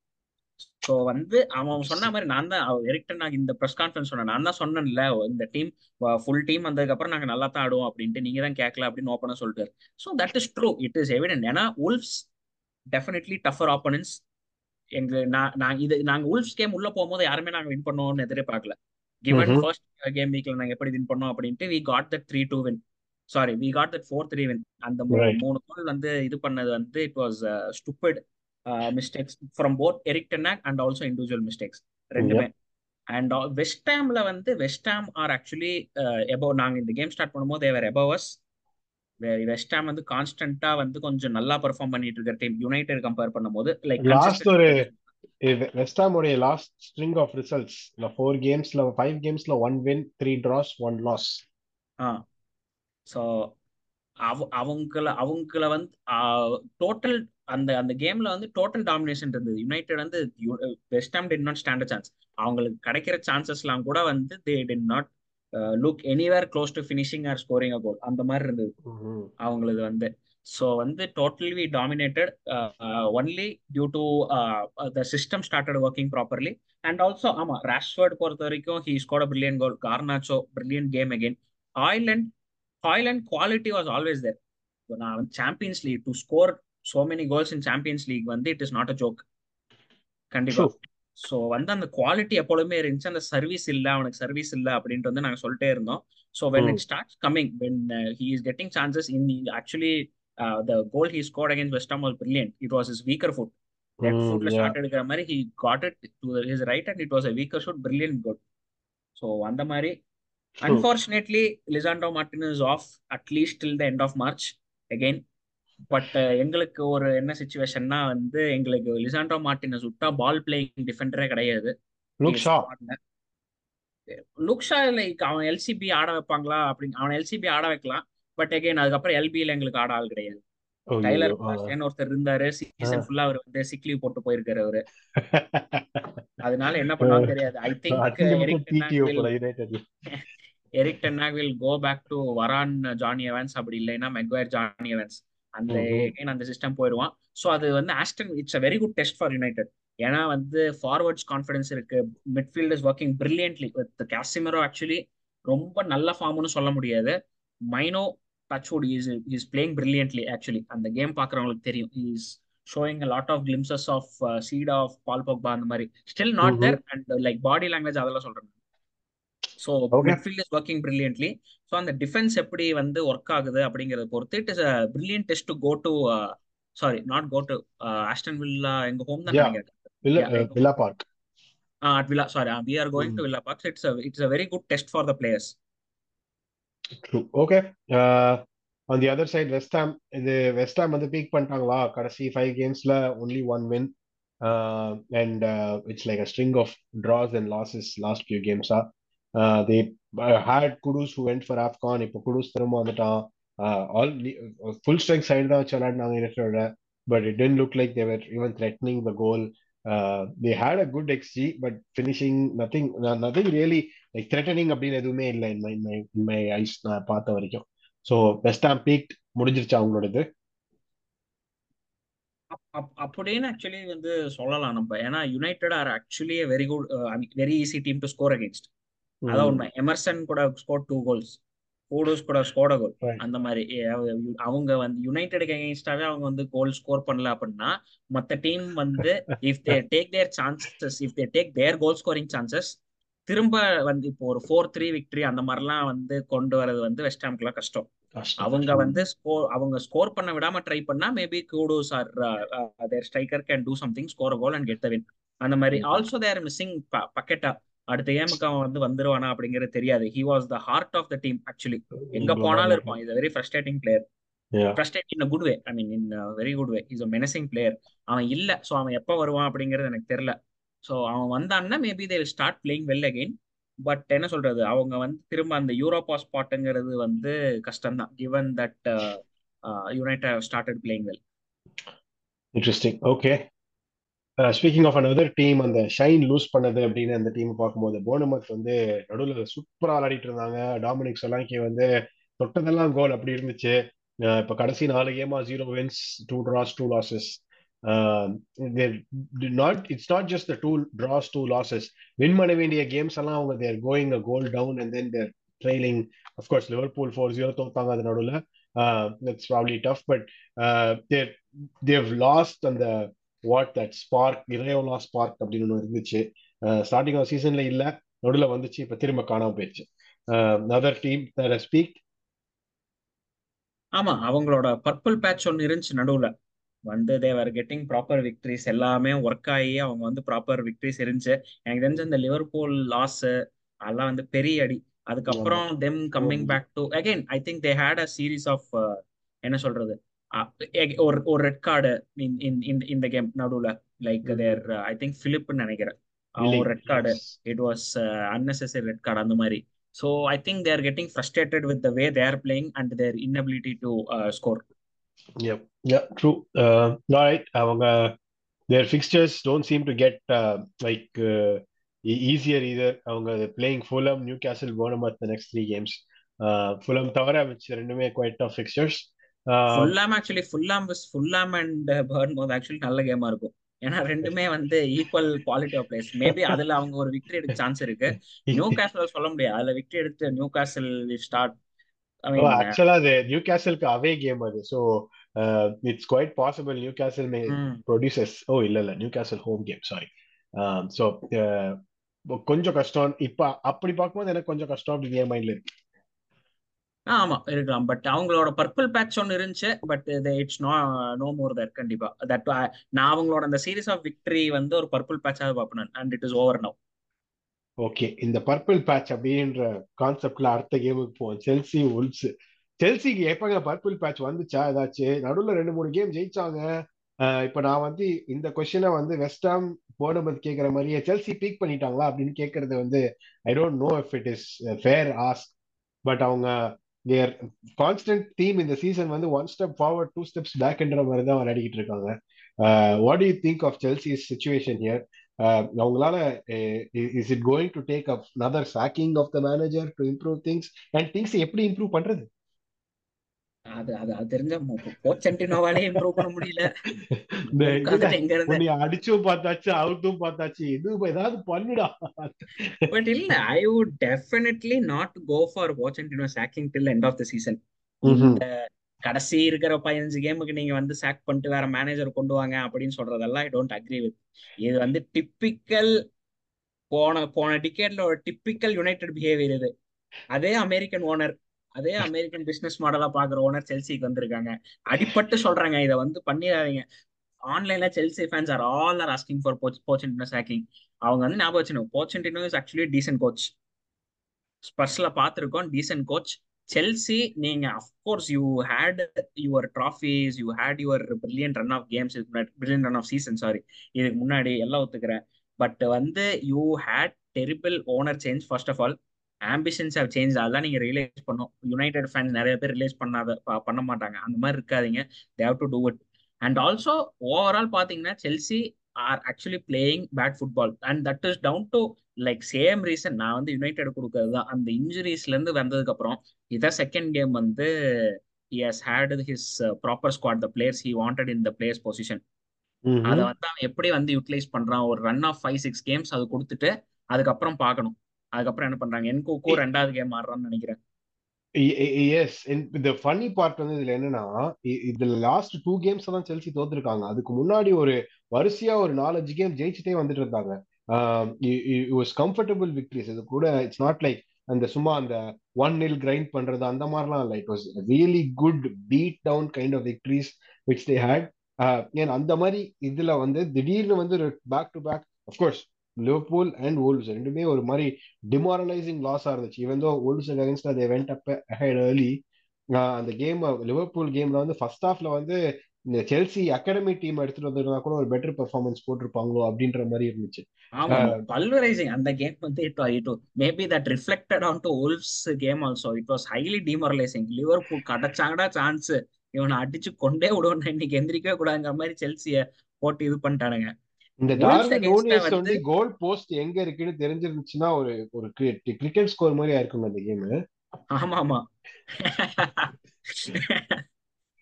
so வந்து அவன் சொன்ன மாதிரி நான் தான் எரிக்டன் நான் இந்த ப்ரெஸ் கான்ஃபரன்ஸ் சொன்னேன். நான் தான் சொன்னேன்ல இந்த டீம் ஃபுல் டீம் வந்ததுக்கப்புறம் நாங்கள் நல்லா தான் ஆடுவோம் அப்படின்ட்டு நீங்க தான் கேட்கல அப்படின்னு ஓப்பனாக சொல்லிட்டு so that is true it is evident ஏன்னா உல்ஃப்ஸ் டெஃபினெட்லி டஃபர் ஆப்பனன்ஸ் எங்க நான் நான் இது நாங்க உல்ஃப்ஸ் கேம் உள்ள போகும்போது யாருமே நாங்க வின் பண்ணுவோம்னு எதிரே பார்க்கல. கிவன் ஃபர்ஸ்ட் கேம் வீக்ல நாங்க எப்படி வின் பண்ணோம் அப்படின்ட்டு we got that three two win sorry we got that four three win அந்த மூணு கோல் வந்து இது பண்ணது வந்து it was stupid mistakes from both Erik ten Hag and also individual mistakes ரெண்டுமே. அண்ட் வெஸ்ட் ஹாம்ல வந்து வெஸ்ட் ஹாம் ஆர் ஆக்சுவலி எபோ நாங்க இந்த கேம் ஸ்டார்ட் பண்ணும்போது தேவர் எபோவஸ் வெஸ்ட் ஹாம் வந்து கான்ஸ்டன்டா வந்து கொஞ்சம் நல்லா பெர்ஃபார்ம் பண்ணிட்டு இருக்கிற டீம் யுனைடெட் கம்பேர் பண்ணும்போது லைக் லாஸ்ட் ஒரு வெஸ்டாமுடைய last string of results four கேம்ஸ்ல five கேம்ஸ்ல one win three draws one loss ah. So அவ அவங்கள அவங்கள வந்து டோட்டல் அந்த அந்த கேம்ல வந்து டோட்டல் டாமினேஷன் இருந்தது. யுனைடெட் வந்து West Ham did not stand chance அவங்களுக்கு கிடைக்கிற சான்சஸ்லாம் கூட வந்து they did not look anywhere close to finishing or scoring a goal அந்த மாதிரி இருந்தது. அவங்களுக்கு வந்து. ஸோ வந்து totally dominated only due to the system started working properly and also ஆமா ராஷ்வர்ட் பொறுத்த வரைக்கும் he score brilliant goal Garnacho brilliant game again Hojlund Hojlund quality was always there நான் வந்து Champions League to score so many goals in Champions League வந்து it is not a joke கண்டிப்பா. So வந்து அந்த quality எப்பொழுதுமே இருந்துச்சு. அந்த service இல்ல அவனுக்கு சர்வீஸ் இல்ல அப்படின்ட்டு வந்து நாங்க சொல்லிட்டே இருந்தோம். So when it start coming when he is getting chances in actually the goal he scored against West Ham was brilliant it was is weaker foot left ஃபுட்ல ஷாட் எடுக்கிற மாதிரி he got it to his right and it was a weaker shoot brilliant goal so அந்த மாதிரி unfortunately Lisandro Martinez is off at least till the end of March again but எங்களுக்கு ஒரு என்ன சுச்சுவேஷன்னா வந்து எங்களுக்கு லிசாண்டோ மார்டினஸ் விட்டா பால் பிளேயிங் டிஃபெண்டரே கிடையாது. லுக்ஷா like அவன் எல்சிபி ஆட வைப்பாங்களா அப்படின்னு அவன் எல்சிபி ஆட வைக்கலாம். பட் அகைன் அதுக்கப்புறம் எல்பியில எங்களுக்கு ஆட ஆள் கிடையாது. டைலர் ஒருத்தர் இருந்தாரு. சீசன் ஃபுல்லா அவர் வந்து சிக் லீவ் போட்டு போயிருக்காரு அவரு. அதனால என்ன பண்ணுவாங்க தெரியாது. I think Eric ten Hag will go back to Varane Jonny Evans அப்படி இல்லைன்னா மெக்வேர் ஜானி எவன்ஸ் அந்த அந்த சிஸ்டம் போயிடுவான். ஸோ அது வந்து Aston it's a very good test for United ஏன்னா வந்து ஃபார்வர்ட்ஸ் கான்ஃபிடன்ஸ் இருக்கு. Midfield is working brilliantly with Casemiro actually ரொம்ப நல்ல ஃபார்ம்னு சொல்ல முடியாது. Mainoo touchwood is is playing brilliantly actually அந்த கேம் பார்க்குறவங்களுக்கு தெரியும். Is showing lot of glimpses of seat of Paul Pogba அந்த மாதிரி. Still not there and like body language அதெல்லாம் சொல்றேன். So midfield is working brilliantly so அந்த defence எப்படி வந்து ஒர்க் ஆகுது அப்படிங்கறத பொறுத்து it is a brilliant test to go to sorry not go to Aston Villa எங்க ஹோம் தான் நினைக்கிறேன் Villa Park at Villa. Sorry, uh, we are going mm. to Villa Park. So it's a it's a very good test for the players. True. Okay. Uh, on the other side, West Ham. இது West Ham வந்து peak பண்ணிட்டாங்களா கடைசி five கேம்ஸ்ல only one win and it's like a string of draws and losses last few கேம்ஸா they had Kudus who went for AFCON இப்போ Kudus திரும்ப வந்துட்டான். All full strength side தான் வச்சு விளையாடினாங்க இருக்கிறோட but it didn't look like they were even threatening the goal they had a good xG but finishing nothing nothing really like threatening அப்படின்னு எதுவுமே இல்லை in my my in my eyes நான் பார்த்த வரைக்கும். So West Ham peak முடிஞ்சிருச்சு அவங்களோடது அப்படின்னு actually வந்து சொல்லலாம் நம்ம. ஏன்னா United are actually very good very easy team to score against அதான் உண்மை. எமர்சன் கூட ஸ்கோர் டூ கோல்ஸ் கூடோஸ் கூட ஸ்கோட கோல் அந்த மாதிரி. அவங்க வந்து யுனைடெடுக்கு அகேன்ஸ்டாவே அவங்க வந்து கோல் ஸ்கோர் பண்ணல அப்படின்னா மத்த டீம் வந்து if they take their chances if they take their goal scoring chances திரும்ப வந்து இப்போ ஒரு ஃபோர் த்ரீ விக்டரி அந்த மாதிரிலாம் வந்து கொண்டு வரது வந்து வெஸ்ட் ஹாம்க்குலாம் கஷ்டம். அவங்க வந்து ஸ்கோர் அவங்க ஸ்கோர் பண்ண விடாம ட்ரை பண்ணா maybe Kudus or their striker can do something score goal and get the win அந்த மாதிரி. ஆல்சோ தேர் மிஸ்ஸிங் பக்கெட்டா அடுத்த கேமுக்கு அவன் வந்து வந்துருவானா அப்படிங்கிறது தெரியாது. He was the heart of the team actually எங்க போனாலும் இருப்பான். Is very frustrating player frustrate in good way I mean in very good way is a menacing player அவன் இல்ல. ஸோ அவன் எப்போ வருவான் அப்படிங்கிறது எனக்கு தெரியல. ஸோ அவன் வந்தான்னா maybe they start playing well again but என்ன சொல்றது? அவங்க வந்து திரும்ப அந்த யூரோப்பா ஸ்பாட்டுங்கிறது வந்து கஷ்டம் தான் given that United started playing well interesting okay speaking of another team அந்த ஷைன் லூஸ் பண்ணது அப்படின்னு அந்த டீம் பார்க்கும்போது போனமத் வந்து நடுவில் சூப்பராக விளையாடிட்டு இருந்தாங்க. டாமினிக் சொலாங்கி வந்து தொட்டதெல்லாம் கோல் அப்படி இருந்துச்சு. இப்போ கடைசி நாலு கேமா zero wins two draws two losses not it's not just the two draws two losses win பண்ண வேண்டிய கேம்ஸ் எல்லாம் அவங்க they're going a goal down and then they're trailing of course Liverpool four zero தோத்தாங்க அது நடுவில். It's probably tough but they're they've lost அந்த what that spark Iraola spark அப்படின்னு ஒன்று இருந்துச்சு. ஸ்டார்டிங் ஆஃப் சீசன்ல இல்ல நடுவில் வந்துச்சு இப்ப திரும்ப காணாம போயிடுச்சு அதர் டீம் ஸ்பீக் ஆமா அவங்களோட பர்பிள் பேட்ச் ஒன்று இருந்துச்சு நடுவுல. வந்து தேவர் கெட்டிங் ப்ராப்பர் விக்டரிஸ் எல்லாமே ஒர்க் ஆகி அவங்க வந்து ப்ராப்பர் விக்டரிஸ் இருந்துச்சு. எனக்கு தெரிஞ்ச இந்த லிவர்பூல் லாஸ் அதெல்லாம் வந்து பெரிய அடி. அதுக்கப்புறம் them coming back to again I think they had a series of என்ன சொல்றது? ஒரு ஒரு ரெட் கார்டு இந்த கேம் நடுவுல லைக் தேர் ஐ திங்க் பிலிப்னு நினைக்கிறேன் அவன் ஒரு red card it was unnecessary red card அந்த மாதிரி so I think they're getting frustrated with the way they're playing and their inability to score Yep. Yeah, true. Uh, all right. அவங்க their fixtures don't seem to get uh, like uh, e- easier either. அவங்க playing Fulham, Newcastle, Bournemouth the next three games. Uh, Fulham தவிர மிச்ச ரெண்டுமே quite tough fixtures. Fulham actually Fulham Fulham and burn போது actually நல்ல கேமா இருக்கும். ஏன்னா ரெண்டுமே வந்து equal quality of players maybe அதுல அவங்க ஒரு விக்டரி எடுக்க சான்ஸ் இருக்கு. நியூ கேசல் சொல்ல முடியாது. அதுல விக்டரி எடுத்து நியூ கேசல் ஸ்டார்ட் actually அது நியூகாசலுக்கு அவே கேம் அது. So it's quite possible Newcastle may. Producers ஓ இல்ல இல்ல. Newcastle home game sorry so கொஞ்சம் கஷ்டம். இப்ப அப்படி பார்க்கும்போது எனக்கு கொஞ்சம் கஷ்டம் அப்படின்னு என் மைண்ட்ல இருக்கு. ஆமா இருக்கலாம். பட் அவங்களோட பர்பிள் பேட்ச் ஒன்னு இருந்துச்சு but it's no no more that கண்டிப்பா. தட் uh, நான் அவங்களோட அந்த சீரிஸ் ஆஃப் விக்டரி வந்து ஒரு பர்பிள் பேட்சாக பார்ப்பேன் and it is over now okay இந்த பர்பிள் பேட்ச் அப்படின்ற கான்செப்ட்ல அடுத்த கேமுக்கு போவோம். செல்சி உல்ஸ் செல்சிக்கு எப்பங்க பர்பிள் பேட்ச் வந்துச்சா? ஏதாச்சும் நடுவில் ரெண்டு மூணு கேம் ஜெயிச்சாங்க. இப்போ இப்ப நான் வந்து இந்த கொஸ்டினை வந்து வெஸ்டாம் போனபது கேட்கற மாதிரியே செல்சி பீக் பண்ணிட்டாங்களா அப்படின்னு கேட்கறது வந்து I don't know if it is fair ask but அவங்க தேர் கான்ஸ்டன்ட் தீம் இந்த சீசன் வந்து one step forward two steps பேக்ன்ற மாதிரி தான் விளையாடிக்கிட்டு இருக்காங்க. What you think of Chelsea situation here அவங்களால is it going to take up another sacking of the manager to improve things and things எப்படி improve பண்றது? அது அது அது தெரிஞ்ச போச்சன்டினோவாலே இம்ப்ரூவ் பண்ண முடியல. எங்க இருந்து. அடிச்சும் பார்த்தாச்சு அவுத்தும் பார்த்தாச்சு. இது ஏதாவது பண்ணுடா. பட் இல்ல I would definitely not go for Pochettino sacking till end of the season கடைசி இருக்கிற பதினஞ்சு கேமுக்கு நீங்க வந்து சாக் பண்ணிட்டு வேற மேனேஜர் கொண்டு வாங்க அப்படின்னு சொல்றதெல்லாம் ஐ டோன்ட் அக்ரி வித் இது வந்து டிப்பிக்கல் போன போன டிக்கெட்ல ஒரு டிப்பிக்கல் யுனைடெட் பிஹேவியர் இது. அதே அமெரிக்கன் ஓனர் அதே அமெரிக்கன் பிசினஸ் மாடலா பாக்குற ஓனர் செல்சிக்கு வந்திருக்காங்க. அடிப்பட்டு சொல்றாங்க இதை வந்து பண்ணிடாதீங்க. ஆன்லைன்ல Chelsea fans are all are asking for Pochettino sacking அவங்க வந்து ஞாபகம் வச்சுக்கணும். Pochettino is actually decent coach ஸ்பர்ஸ்ல பார்த்துருக்கோம் டீசன்ட் கோச் செல்சி நீங்க of course you had your trophies you had your brilliant run of games brilliant run of season sorry இதுக்கு முன்னாடி எல்லாம் ஒத்துக்கிறேன். பட் வந்து you had terrible owner change first of all ambitions how change அதெல்லாம் நீங்க realise பண்ணும் United fans நிறைய பேர் ரியலைஸ் பண்ணாத பண்ண மாட்டாங்க. அந்த மாதிரி இருக்காதீங்க. They've to do it and also overall பாத்தீங்கன்னா Chelsea are actually playing bad football and that is down to like same reason நான் வந்து யுனைடெட் கொடுக்கறது தான். அந்த இன்ஜுரிஸ்ல இருந்து வந்ததுக்கு அப்புறம் இதான் செகண்ட் கேம் வந்து he has had his uh, proper squad the players he wanted in the players position. அதை. வந்து அவன் எப்படி வந்து யூட்டிலைஸ் பண்றான்? ஒரு run of five six games அது கொடுத்துட்டு அதுக்கப்புறம் பார்க்கணும். அதுக்கப்புறம் என்ன பண்றாங்க? என்கோக்கோ ரெண்டாவது கேம் ஆடுறான்னு நினைக்கிறேன். எஸ் இந்த ஃபன்னி பார்ட் வந்து இதுல என்னன்னா இதுல லாஸ்ட் டூ கேம்ஸ் தான் செல்சி தோத்துருக்காங்க. அதுக்கு முன்னாடி ஒரு வரிசையா ஒரு நாலஞ்சு கேம் ஜெயிச்சுட்டே வந்துட்டு இருந்தாங்க. வாஸ் கம்ஃபர்டபுள் விக்டரிஸ் இது கூட இட்ஸ் நாட் லைக் அந்த சும்மா அந்த ஒன் நில் கிரைண்ட் பண்றது அந்த மாதிரிலாம் இல்லை. It was really good beat down kind of victories which they had ஏன் அந்த மாதிரி இதுல வந்து திடீர்னு வந்து back to back of course Liverpool and wolves ரெண்டுமே ஒரு மாதிரி டிமாரலைசிங் லாஸா இருந்துச்சு. Even though wolves against they went up ahead early. ஆஹ் அந்த கேம் லிவர்பூல் கேம்ல வந்து ஃபர்ஸ்ட் ஹாஃப்ல வந்து இந்த செல்சி அகாடமி டீம் எடுத்துட்டு வந்திருந்தா கூட ஒரு பெட்டர் பெர்ஃபார்மன்ஸ் போட்டிருப்பாங்களோ அப்படின்ற மாதிரி இருந்துச்சு. ஆமா பல்வரைசிங் அந்த கேம் வந்து it it maybe that reflected on to wolves game also it was highly demoralising Liverpool கிடைச்சாங்கடா chance இவனை அடிச்சு கொண்டே விடுவோம் இன்னைக்கு எந்திரிக்கவே கூடாதுங்கிற மாதிரி செல்சிய போட்டு இது பண்ணிட்டானுங்க. இந்த டார்வின் நூனியஸ் வந்து கோல் போஸ்ட் எங்க இருக்குன்னு தெரிஞ்சிருந்துச்சுன்னா ஒரு ஒரு கிரிக்கெட் ஸ்கோர் மாதிரி ஆயிருக்கும் அந்த கேம் ஆமா ஆமா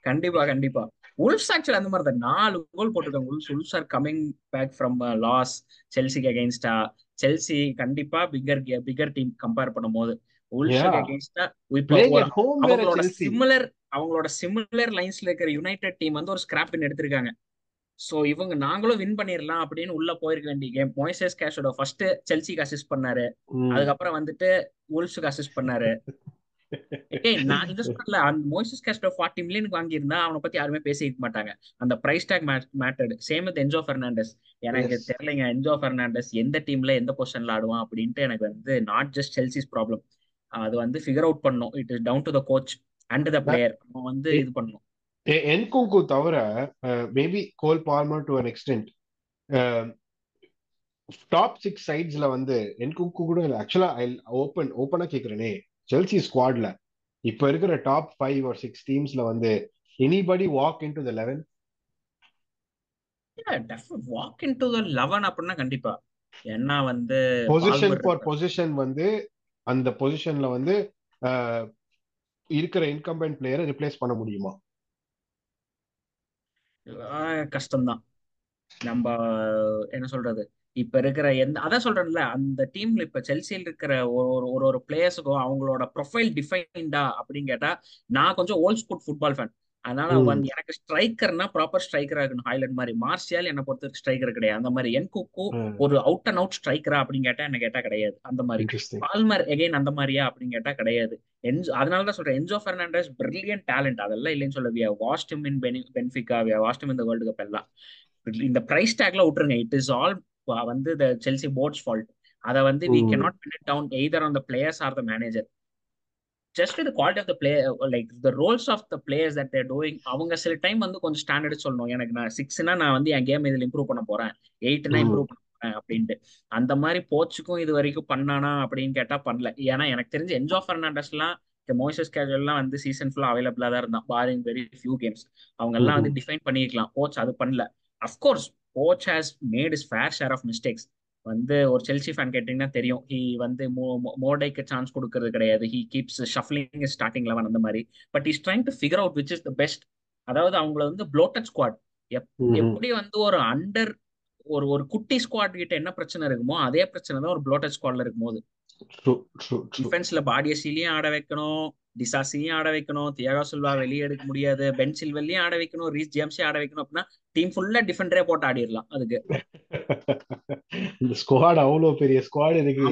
கண்டிப்பா கண்டிப்பா. உல்ஸ் ஆக்சுவலி அந்த மாதிரி தான். நாலு கோல் போட்டிருக்காங்க Wolves Wolves are coming back from loss செல்சிக்கு அகேன்ஸ்டா செல்சி கண்டிப்பா பிகர் பிகர் டீம் கம்பேர் பண்ணும்போது. உல்ஸுக்கு அகேன்ஸ்டா அவங்களோட சிமிலர் அவங்களோட சிமிலர் லைன்ஸ்ல இருக்கிற யுனைடெட் டீம் வந்து ஒரு ஸ்கிராப் எடுத்திருக்காங்க. சோ இவங்க நாங்களும் வின் பண்ணிடலாம் அப்படின்னு உள்ள போயிருக்க வேண்டிய கேம் மொய்சஸ் கேஷோட ஃபர்ஸ்ட் செல்சிக்கு அசிஸ்ட் பண்ணாரு. அதுக்கப்புறம் வந்துட்டு உல்ஸுக்கு அசிஸ்ட் பண்ணாரு. நான் இந்த சொல்றல அந்த மோசஸ் கேஸ்டோ ஃபார்ட்டி மில்லியனுக்கு வாங்கியிருந்தா அவனை பத்தி யாருமே பேசிக்க மாட்டாங்க. அந்த price tag mattered same with Enzo Fernandez எனக்கு. தெரியலைங்க என்ஜோ பெர்னாண்டஸ் எந்த டீம்ல எந்த பொசிஷன்ல ஆடுவான் அப்படின்ட்டு எனக்கு வந்து நாட் ஜஸ்ட் செல்சிஸ் ப்ராப்ளம் அது வந்து ஃபிகர் அவுட் பண்ணும் it is down to the coach and the player அவன் வந்து இது பண்ணும் என்குங்கு தவிர maybe Cole Palmer to an extent top six சைட்ஸ்ல வந்து என்குங்கு கூட ஆக்சுவலா ஐ ஓப்பன் ஓப்பனா கேக்குறேனே. செல்சி ஸ்குவாட்ல இப்ப இருக்கிற டாப் ஃபைவ் ஆர் சிக்ஸ் டீம்ஸ்ல வந்து anybody walk in to the eleven walk in to the eleven அப்படின்னா கண்டிப்பா. ஏன்னா வந்து பொசிஷன் ஃபார் பொசிஷன் வந்து அந்த பொசிஷன்ல வந்து இருக்கிற இன்கம்பென்ட் பிளேயரை ரிப்ளேஸ் பண்ண முடியுமா? கஷ்டம்தான். நம்ம என்ன சொல்றது? இப்ப இருக்கிற எந்த அதான் சொல்றேன்ல அந்த டீம்ல இப்ப செல்சியில் இருக்கிற ஒரு ஒரு ஒரு பிளேயர்ஸுக்கும் அவங்களோட ப்ரொஃபைல் டிஃபைன்டா அப்படின்னு கேட்டா நான் கொஞ்சம் ஓல்ட் ஸ்கூல் ஃபுட்பால் ஃபேன் அதனால வந்து எனக்கு ஸ்ட்ரைக்கர்னா ப்ராப்பர் ஸ்ட்ரைக்கரா இருக்கணும். ஹைலைட் மாதிரி. மார்ஷியல் என்னை பொறுத்த ஸ்ட்ரைக்கர் கிடையாது. அந்த மாதிரி என்குக்கு ஒரு அவுட் அண்ட் அவுட் ஸ்ட்ரைக்கரா அப்படின்னு கேட்டா என்ன கேட்டா கிடையாது. அந்த மாதிரி. பால்மர் எகைன் அந்த மாதிரியா அப்படின்னு கேட்டா கிடையாது. என்ஜோ அதனால தான் சொல்றேன். என்ஜோ பெர்னாண்டஸ் பிரில்லியன்ட் டேலண்ட் அதெல்லாம் இல்லைன்னு சொல்ல we waste him in Benfica we waste him இந்த வேர்ல்டு கப் எல்லாம். இந்த பிரைஸ் டேக்ல விட்டுருங்க. இட் இஸ் ஆல் வந்து த செல்சி போர்ட்ஸ் ஃபால்ட் அதை வந்து வி ம். cannot pin it down either on the players or just the quality of the play like the roles of the players that they're doing அவங்க சில time வந்து கொஞ்சம் standard சொல்லணும். எனக்கு நான் சிக்ஸ்னா நான் வந்து என் கேம் இதுல இம்ப்ரூவ் பண்ண போறேன். எயிட்னா இம்ப்ரூவ் பண்ண போறேன் அப்படின்ட்டு. அந்த மாதிரி போச்சுக்கும் இது வரைக்கும் பண்ணானா அப்படின்னு கேட்டா பண்ணல. ஏன்னா எனக்கு தெரிஞ்சு என்ஜோ பெர்னாண்டஸ்லாம் மோசஸ் கேஜுவல்லாம் வந்து சீசன் ஃபுல்லா அவைலபிளா தான் இருந்தான். பாரிங் வெரி ஃபியூ கேம்ஸ் அவங்க எல்லாம் வந்து. டிஃபைன் பண்ணிருக்கலாம். கோச் அது பண்ணல. Of course coach has made is fair share of mistakes வந்து ஒரு செல்சி ஃபேன் கேட்டீங்கன்னா தெரியும். ஹி வந்து மோடைக்கு சான்ஸ் கொடுக்கறது கிடையாது. He keeps shuffling starting eleven அந்த மாதிரி. But is trying to figure out which is the best அதாவது அவங்கள வந்து ப்ளோட்டட் ஸ்குவாட். எப்படி வந்து ஒரு அண்டர் ஒரு ஒரு குட்டி ஸ்குவாட் கிட்ட என்ன பிரச்சனை இருக்குமோ அதே பிரச்சனை தான் ஒரு ப்ளோட்டட் ஸ்குவாட்ல இருக்கும்போது. டிஃபென்ஸ்ல பாடியசிலையும் ஆட வைக்கணும். டிசாசியும் ஆட வைக்கணும். தியாகா சில்வா வெளியே எடுக்க முடியாது. பென் சில்வெல்லையும் ஆட வைக்கணும். ரீஸ் ஜேம்ஸையும் ஆட வைக்கணும் அப்படின்னா டீம் ஃபுல்லா டிஃபெண்டரே போட்டு ஆடிடலாம். அதுக்கு. இந்த ஸ்குவாட் அவ்வளவு பெரிய ஸ்குவாட் இருக்கு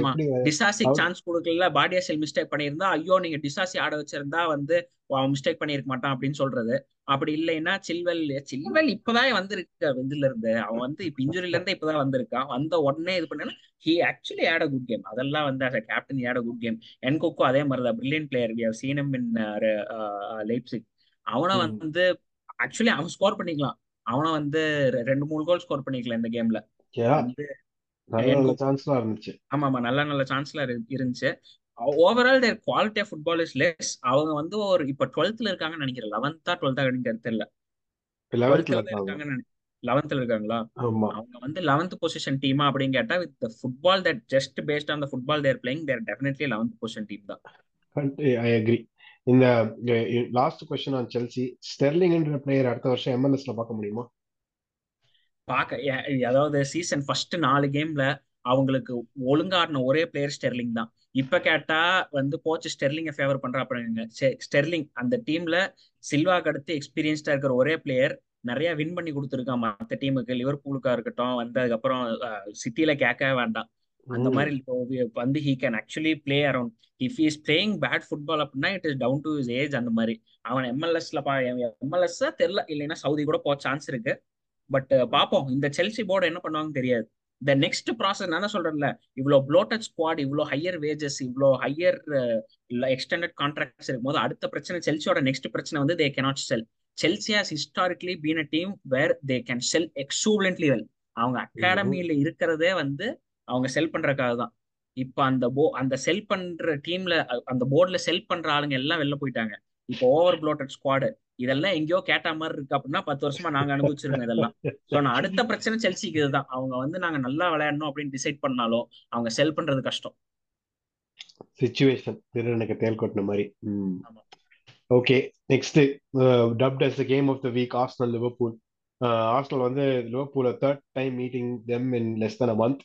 அவ- சான்ஸ் கொடுக்கல பாடியாசல் மிஸ்டேக் பண்ணியிருந்தா ஐயோ நீங்க டிசாசி ஆட வச்சிருந்தா வந்து அவன் மிஸ்டேக் பண்ணியிருக்க மாட்டான் அப்படின்னு சொல்றது. அப்படி இல்லைன்னா சில்வெல் சில்வெல் இப்பதான் வந்திருக்க. இதுல இருந்து அவன் வந்து இப்ப இன்ஜுரில இருந்து இப்பதான் வந்திருக்கான். வந்த உடனே இது பண்ணா he actually had a good game அதெல்லாம் வந்து a captain had a good game Nkunku அதே மாதிரி தான் brilliant player we have seen in Leipzig அவனை. வந்து ஆக்சுவலி அவன் ஸ்கோர் பண்ணிக்கலாம். அவனை வந்து ரெண்டு மூணு கோல் ஸ்கோர் பண்ணிக்கலாம் இந்த கேம்ல சான்ஸ்லாம் ஆமா ஆமா நல்ல நல்ல சான்ஸ்ல இருந்துச்சு. Overall their quality of football is less அவங்க வந்து ஒரு இப்ப டுவெல்த்ல இருக்காங்கன்னு நினைக்கிறேன். லெவன்த்தா டுவெல்த்தா கிடைக்கிறது தெரியல. இருக்காங்கன்னு லெவன்த்ல இருக்காங்களா? ஆமா. அவங்க வந்து லெவன்த் பொசிஷன் டீமா அப்படின்னு கேட்டா with football that just based on the football they're playing they're definitely eleventh position team தான். ஐ அக்ரி இந்த லாஸ்ட் கொஸ்டின் ஆன் செல்சி ஸ்டெர்லிங்ன்ற பிளேயர் அடுத்த வருஷம் எம்எல்எஸ்ல பார்க்க முடியுமா? பார்க்க அதாவது சீசன் ஃபர்ஸ்ட் நாலு கேம்ல அவங்களுக்கு ஒழுங்கா ஆடின ஒரே பிளேயர் ஸ்டெர்லிங் தான். இப்ப கேட்டா வந்து கோச் ஸ்டெர்லிங்கை ஃபேவர் பண்றா அப்படிங்க ஸ்டெர்லிங் அந்த டீம்ல சில்வாக்கு அடுத்து எக்ஸ்பீரியன்ஸ்டா இருக்கிற ஒரே பிளேயர் நிறைய வின் பண்ணி கொடுத்துருக்கான் மற்ற டீமுக்கு லிவர்பூலுக்கா இருக்கட்டும் வந்து அதுக்கப்புறம் சிட்டியில கேட்கவே வேண்டாம். அந்த மாதிரி வந்து he can actually play around if is playing bad football அப்படின்னா it is down to is age அந்த மாதிரி அவன் எம்எல்எஸ்ல பா எம்எல்எஸ் தெரியல இல்லைன்னா சவுதி கூட போக சான்ஸ் இருக்கு. பட் பாப்போம். இந்த செல்சி போர்டு என்ன பண்ணுவாங்கன்னு தெரியாது. இந்த நெக்ஸ்ட் ப்ராசஸ் நான் தான் சொல்றேன்ல இவ்வளோ ப்ளோட்டட் ஸ்குவாட் இவ்வளோ ஹையர் வேஜஸ் இவ்வளோ ஹையர் எக்ஸ்டெண்டட் கான்ட்ராக்ட்ஸ் இருக்கும்போது அடுத்த பிரச்சனை செல்சியோட நெக்ஸ்ட் பிரச்சனை வந்து they cannot sell Chelsea has historically been a team where they can sell excellently well அவங்க. அகாடமியில இருக்கிறதே வந்து அவங்க செல் பண்றதுக்காக தான். இப்ப அந்த போ அந்த செல் பண்ற டீம்ல அந்த போர்டுல செல் பண்ற ஆளுங்க எல்லாம் வெளில போயிட்டாங்க. இப்போ ஓவர் ப்ளோட்டட் ஸ்குவாடு இதெல்லாம் எங்கேயோ கேட்ட மாதிரி இருக்கு அப்படின்னா பத்து வருஷமா நாங்க அனுபவிச்சிருக்கோம் இதெல்லாம். சோ நான் அடுத்த பிரச்சனை செல்சிக்கு இதுதான். அவங்க வந்து நாங்க நல்லா விளையாடணும் அப்படின்னு டிசைட் பண்ணாலும் அவங்க செல் பண்றது கஷ்டம். சுச்சுவேஷன் திருநனுக்கு தேல் கொட்டின மாதிரி. Okay next dubbed the game of the week Arsenal Liverpool Arsenal வந்து லிவர்பூல third time meeting them in less than a month.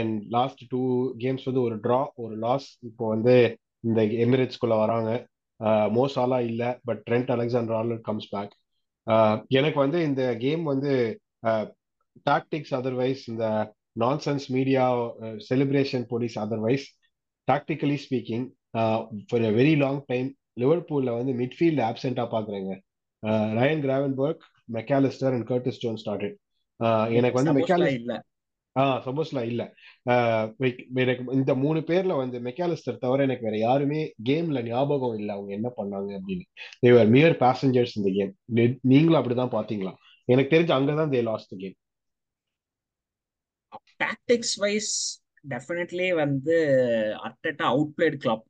And last two games வந்து ஒரு ட்ரா ஒரு லாஸ் இப்போ வந்து இந்த எமிரேட்ஸ்குள்ள வராங்க. மோசாலா இல்ல but Trent Alexander Arnold comes back எனக்கு வந்து இந்த கேம் வந்து டாக்டிக்ஸ் அதர்வைஸ் இந்த nonsense media celebration police otherwise tactically speaking for a very long time லிவர்பூல்ல வந்து மிட்ஃபீல்ட் ஆப்சென்டா பாக்குறேங்க. Ryan Gravenberch Mac Allister and Curtis Jones started எனக்கு வந்து மெக்காலிஸ் இல்ல. ஆ சப்போஸ்ல இல்ல. எனக்கு இந்த மூணு பேர்ல வந்து மெக்காலிஸ்டர் தவிர எனக்கு வேற யாருமே கேம்ல ஞாபகம் இல்ல. அவங்க என்ன பண்ணாங்க அப்படின்னு. தேவர் மியர் பேசஞ்சர்ஸ் இந்த கேம் நீங்களும் அப்படிதான் பாத்தீங்களா? எனக்கு தெரிஞ்சு அங்கதான் they lost game tactics wise definitely வந்து அர்டெட்டா அவுட் பிளேட் கிளப்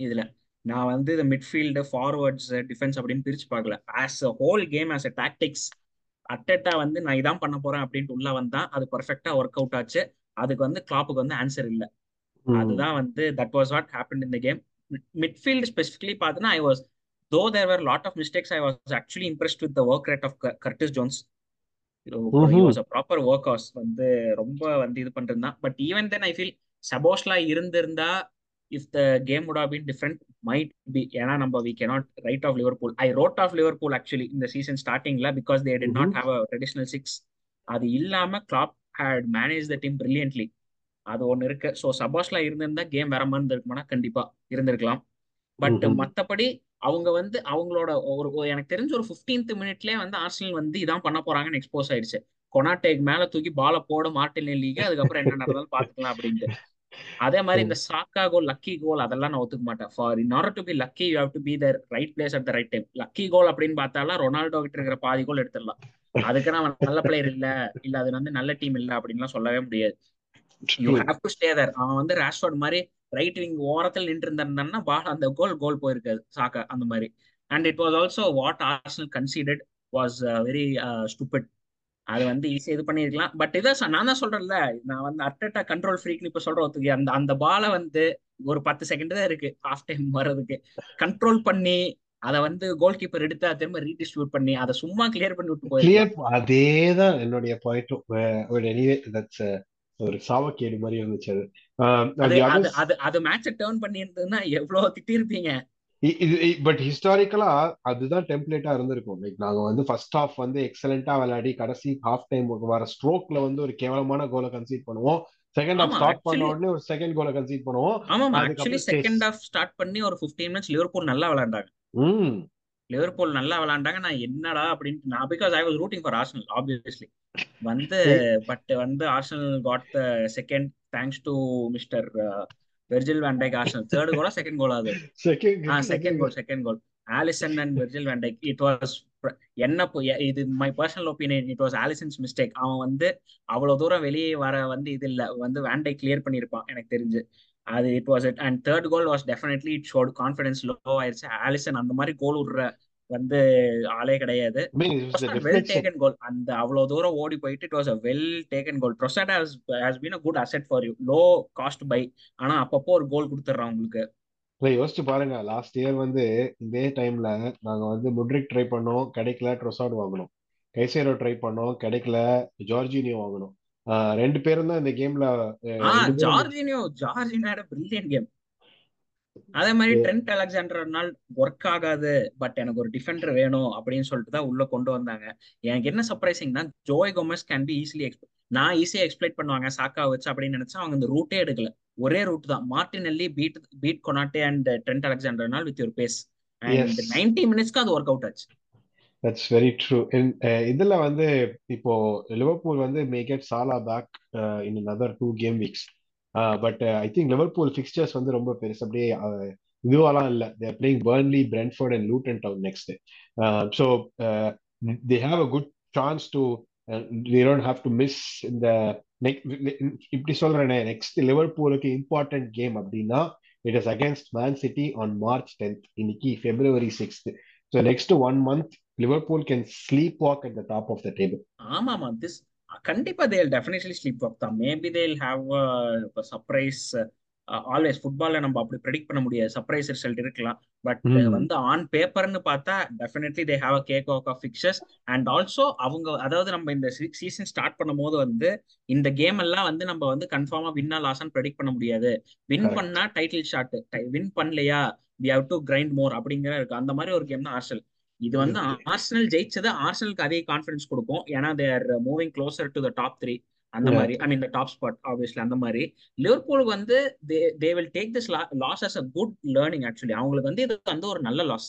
இதுல. நான் வந்து இந்த மிட்ஃபீல்டு ஃபார்வர்ட்ஸ் டிஃபென்ஸ் அப்படின்னு பிரிச்சு பார்க்கல. As a whole game as a tactics Arteta வந்து நான் இதான் பண்ண போறேன் அப்படின்ட்டு உள்ள வந்தா அது பர்ஃபெக்டா ஒர்க் அவுட் ஆச்சு. அதுக்கு வந்து கிளாப்புக்கு வந்து ஆன்சர் இல்லை. அதுதான் வந்து that was what happen in the game midfield specifically பார்த்தீங்கன்னா I was though there were lot of mistakes I was actually impressed with work rate of Curtis Jones proper work house வந்து ரொம்ப வந்து இது பண்ணிருந்தான் but even then I feel Szoboszlai இருந்திருந்தா if the game would have been different might be ஏன்னா நம்ம we cannot write off Liverpool. I wrote off Liverpool actually இந்த season ஸ்டார்டிங்ல because they did not have a traditional six. அது இல்லாம Klopp had managed the team brilliantly. அது ஒண்ணு இருக்கு. So சபாஸ்ல இருந்திருந்தா கேம் வேற மாதிரி இருந்திருக்குமானா கண்டிப்பா இருந்திருக்கலாம். பட் மத்தபடி அவங்க வந்து அவங்களோட ஒரு எனக்கு தெரிஞ்ச ஒரு 15th மினிட்லயே வந்து ஆர்சனல் வந்து இதான் பண்ண போறாங்கன்னு எக்ஸ்போஸ் ஆயிடுச்சு. கொனாட்டேக் மேல தூக்கி பால போட மார்டின் லீக் அதுக்கப்புறம் என்ன நடந்தாலும் பாத்துக்கலாம் அப்படின்ட்டு. அதே மாதிரி இந்த சாக்கா கோல் லக்கி கோல் அதெல்லாம் நான் ஒத்துக்க மாட்டேன். For in order to be lucky you have to be the right place at the right time lucky goal அப்படின்னு பார்த்தாலும் ரொனால்டோ கிட்ட இருக்கிற பாதி கோல் எடுத்துடலாம். அதுக்கு அவன் நல்ல பிளேயர் இல்ல இல்ல அது வந்து நல்ல டீம் இல்ல அப்படின்லாம் சொல்லவே முடியாது. You have to stay there அவன் வந்து ராஷ்வர்ட் மாதிரி ரைட் விங் ஓரத்தில் நின்று இருந்தான்னா பால் அந்த கோல் கோல் போயிருக்காது. சாக்கா அந்த மாதிரி. And it was also what Arsenal considered was very stupid அது வந்து ஈஸியா இது பண்ணிருக்கலாம். பட் இதான் சொ- நான் தான் சொல்றேன்ல நான் வந்து அர்டட்டா கண்ட்ரோல் ஃப்ரீக்னு இப்ப சொல்ற ஒத்துக்கு அந்த அந்த பாலை வந்து ஒரு பத்து செகண்ட் தான் இருக்கு ஹாஃப் டைம் வர்றதுக்கு. கண்ட்ரோல் பண்ணி அதை வந்து கோல் கீப்பர் எடுத்து அதை திரும்ப ரீடிஸ்ட்ரிபியூட் பண்ணி அதை சும்மா கிளியர் பண்ணி விட்டு கிளியர் அதேதான் என்னுடைய பாயிண்ட்டும் எனிவே தட்ஸ் ஒரு சாவக்கேடு மாதிரி இருந்துச்சு அது. அது அது அது அது மேட்சை டேர்ன் பண்ணி இருந்ததுன்னா எவ்வளவு திட்டிருப்பீங்க. இது பட் ஹிஸ்டாரிக்கலா அதுதான் டெம்ப்ளேட்டா இருந்திருக்கும். லைக் நாங்க வந்து ஃபர்ஸ்ட் ஹாஃப் வந்து எக்ஸலண்டா விளையாடி கடைசி ஹாஃப் டைம் வர ஸ்ட்ரோக்ல வந்து ஒரு கேவலமான கோலை கன்சீட் பண்ணுவோம். செகண்ட் ஹாஃப் ஆமா ஸ்டார்ட் பண்ண உடனே ஒரு செகண்ட் கோலை கன்சீட் பண்ணுவோம். ஆமாமா ஆக்சுவலி செகண்ட் ஹாஃப் ஸ்டார்ட் பண்ணி ஒரு 15 மினிட்ஸ் லிவர்பூல் நல்லா விளையாண்டாங்க. ம். லிவர்பூல் நல்லா விளையாண்டாங்க. நான் என்னடா அப்படின்ட்டு நான் because I was rooting for Arsenal obviously வந்து பட் வந்து Arsenal got the second thanks to mister Virgil van Dijk Arsenal third Cola second கோலா அது? Second goal second goal Alisson and Virgil van Dijk it was என்ன இது my personal opinion it was Alisson's mistake அவன் வந்து அவ்வளவு தூரம் வெளியே வர வந்து இது இல்ல. வந்து வேண்டை கிளியர் பண்ணியிருப்பான் எனக்கு தெரிஞ்சு. அது it was it and third goal was definitely it showed confidence low ஆயிடுச்சு ஆலிசன் அந்த மாதிரி கோல் விடுற வந்து ஆளே கிடையாது. வெல். டேக்கன் கோல் அந்த அவ்வளவு தூரம் ஓடி போயிட்டு it was a well taken goal Trossard has has been a good asset for you low cost buy ஆனா அப்பப்போ ஒரு கோல் கொடுத்துட்றான் உங்களுக்கு. யோசிச்சு பாருங்க. லாஸ்ட் இயர் வந்து இதே டைம்ல நாங்க வந்து முட்ரிக் ட்ரை பண்ணோம். கிடைக்கல ட்ரொசாட் வாங்கணும் கைசேரோ ட்ரை பண்ணோம். கிடைக்கல ஜார்ஜினியோ வாங்கணும் ரெண்டு பேரும் தான் இந்த கேம்ல ஜார்ஜினியோ ஜார்ஜினியோ brilliant கேம் அதே மாதிரி ட்ரெண்ட் அலெக்சாண்டர்னால் ஒர்க் ஆகாது பட் எனக்கு ஒரு டிஃபெண்டர் வேணும் அப்படின்னு சொல்லிட்டு தான் உள்ள கொண்டு வந்தாங்க. எனக்கு என்ன சர்ப்ரைசிங்னா Joe Gomez can be easily நான் ஈஸியா எக்ஸ்பிளைட் பண்ணுவாங்க சாக்கா வச்சு அப்படின்னு நினைச்சா அவங்க இந்த ரூட்டே எடுக்கல. ஒரே ரூட் தான். Martinelli beat beat Konaté and Trent அலெக்சாண்டர்னால் with your pace. And ninety மினிட்ஸ்க்கு அது ஒர்க் அவுட் ஆச்சு. தட்ஸ் வெரி ட்ரூ இதுல வந்து இப்போ லிவர்பூல் வந்து may get Salah back in another two game weeks but I think Liverpool fixtures வந்து ரொம்ப பெருசு. அப்படியே இதுவாலாம் இல்லை. They're playing Burnley Brentford and Luton Town next so they have a good chance to they don't have to miss இந்த இப்படி சொல்றேனே next லிவர்பூலுக்கு இம்பார்ட்டன்ட் கேம் அப்படின்னா it is against Man City on March tenth இன்னைக்கு February sixth so next one month Liverpool can sleep walk at the top of the table ஆமாமா. This கண்டிப்பா they'll definitely sleep walk தான். Maybe they'll have surprise always ஃபுட்பால்ல நம்ம அப்படி predict பண்ண முடியாது. Surprise result இருக்கலாம். But Hmm. வந்து on பேப்பர்னு பார்த்தா definitely they have a cake of of fixtures and also அவங்க அதாவது நம்ம இந்த சீசன் ஸ்டார்ட் பண்ணும்போது வந்து இந்த கேம் எல்லாம் வந்து நம்ம வந்து கன்ஃபார்மா வின்னா லாஸ்ன்னு ப்ரெடிக்ட் பண்ண முடியாது. வின். பண்ணா டைட்டில் ஷாட் வின் பண்ணலையா? We have to grind more அப்படிங்கிற இருக்கு அந்த மாதிரி ஒரு கேம் தான் ஆர்சனல் இது வந்து ஆர்சனல் ஜெயிச்சது ஆர்சனலுக்கு அதே கான்ஃபிடன்ஸ் கொடுக்கும். ஏன்னா they're moving closer to the top three அந்த. மாதிரி I mean the top spot obviously அந்த மாதிரி. லிவர்பூலுக்கு வந்து they they will take this loss as a good learning actually அவங்களுக்கு வந்து இது வந்து ஒரு நல்ல லாஸ்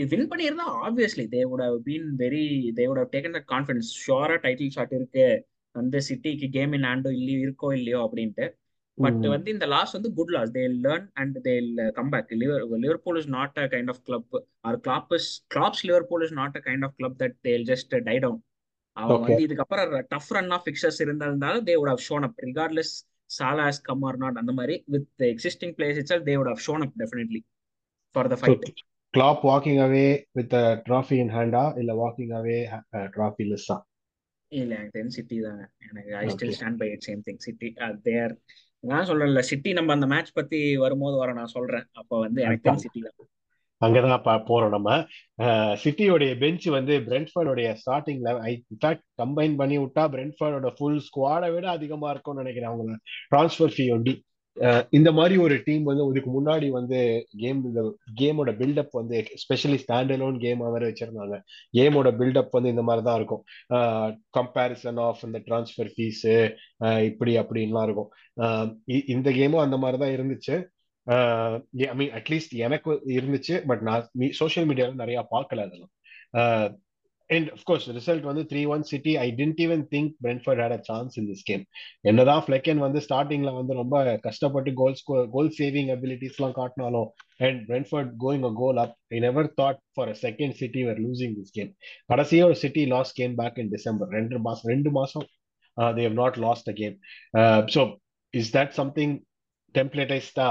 இது வின் பண்ணியிருந்தா obviously they would have been very they would have taken that confidence ஷுவரா title shot இருக்கு. வந்து சிட்டிக்கு கேம் இன் ஹேண்டோ இல்லையோ இருக்கோ இல்லையோ அப்படின்ட்டு. பட் ம் வந்து இந்த லாஸ் வந்து good loss they learn and they come back Liverpool is not a kind of club or Klopp is Klopp's Liverpool is not a kind of club that they just die down அவங்க okay வந்து இதுக்கப்புறம் tough run of fixtures இருந்தாலும் they would have shown up regardless Salah has come or not அந்த மாதிரி with existing players it's they would have shown up definitely for the so fight Klopp walking away with trophy in ஹேண்டா இல்ல walking அவே trophy லெஸ்ஸா இல்ல எனக்கு தெரிஞ்சு City தாங்க எனக்கு I okay still stand by it same thing City there நான் சொல்றேன்ல city நம்ம அந்த மேட்ச் பத்தி வரும்போது வர நான் சொல்றேன். அப்ப வந்து எனக்கு சிட்டி தான். அங்கதான் போறோம் நம்ம. சிட்டியோடைய பெஞ்ச் வந்து பிரென்ட்ஃபோர்டோடைய ஸ்டார்டிங்ல இன்ஃபேக்ட் கம்பைன் பண்ணி விட்டா பிரென்ட்ஃபோர்டோட ஃபுல் ஸ்குவாடை விட அதிகமா இருக்கும்னு நினைக்கிறேன் அவங்க ட்ரான்ஸ்ஃபர் ஃபீ ஒண்டி இந்த மாதிரி ஒரு டீம் வந்து இதுக்கு முன்னாடி வந்து கேம் இந்த கேமோட பில்டப் வந்து ஸ்பெஷலி ஸ்டாண்ட் அலோன் கேம் வேற வச்சிருந்தாங்க. கேமோட பில்டப் வந்து இந்த மாதிரி தான் இருக்கும். கம்பேரிசன் ஆஃப் இந்த ட்ரான்ஸ்ஃபர் ஃபீஸ் இப்படி அப்படின்லாம் இருக்கும். இ- இந்த கேமும் அந்த மாதிரி தான் இருந்துச்சு. ஐ மீன் அட்லீஸ்ட் எனக்கு இருந்துச்சு பட் நான் சோஷியல் மீடியாவில் நிறைய பார்க்கல அதெல்லாம். அண்ட் அஃப்கோர்ஸ் ரிசல்ட் வந்து three one City I didn't even think Brentford had a chance in this game என்னதான் ஃபிளெக்கன் வந்து ஸ்டார்டிங்ல வந்து ரொம்ப கஷ்டப்பட்டு கோல் கோல் சேவிங் அபிலிட்டிஸ்லாம் காட்டினாலும் and Brentford going a goal up I never thought for a second City were losing this game கடைசியாக ஒரு City loss game back in December ரெண்டு மாசம் ரெண்டு மாசம் they have not lost a game so is that something டெம்ப்ளேட்டைஸ்டா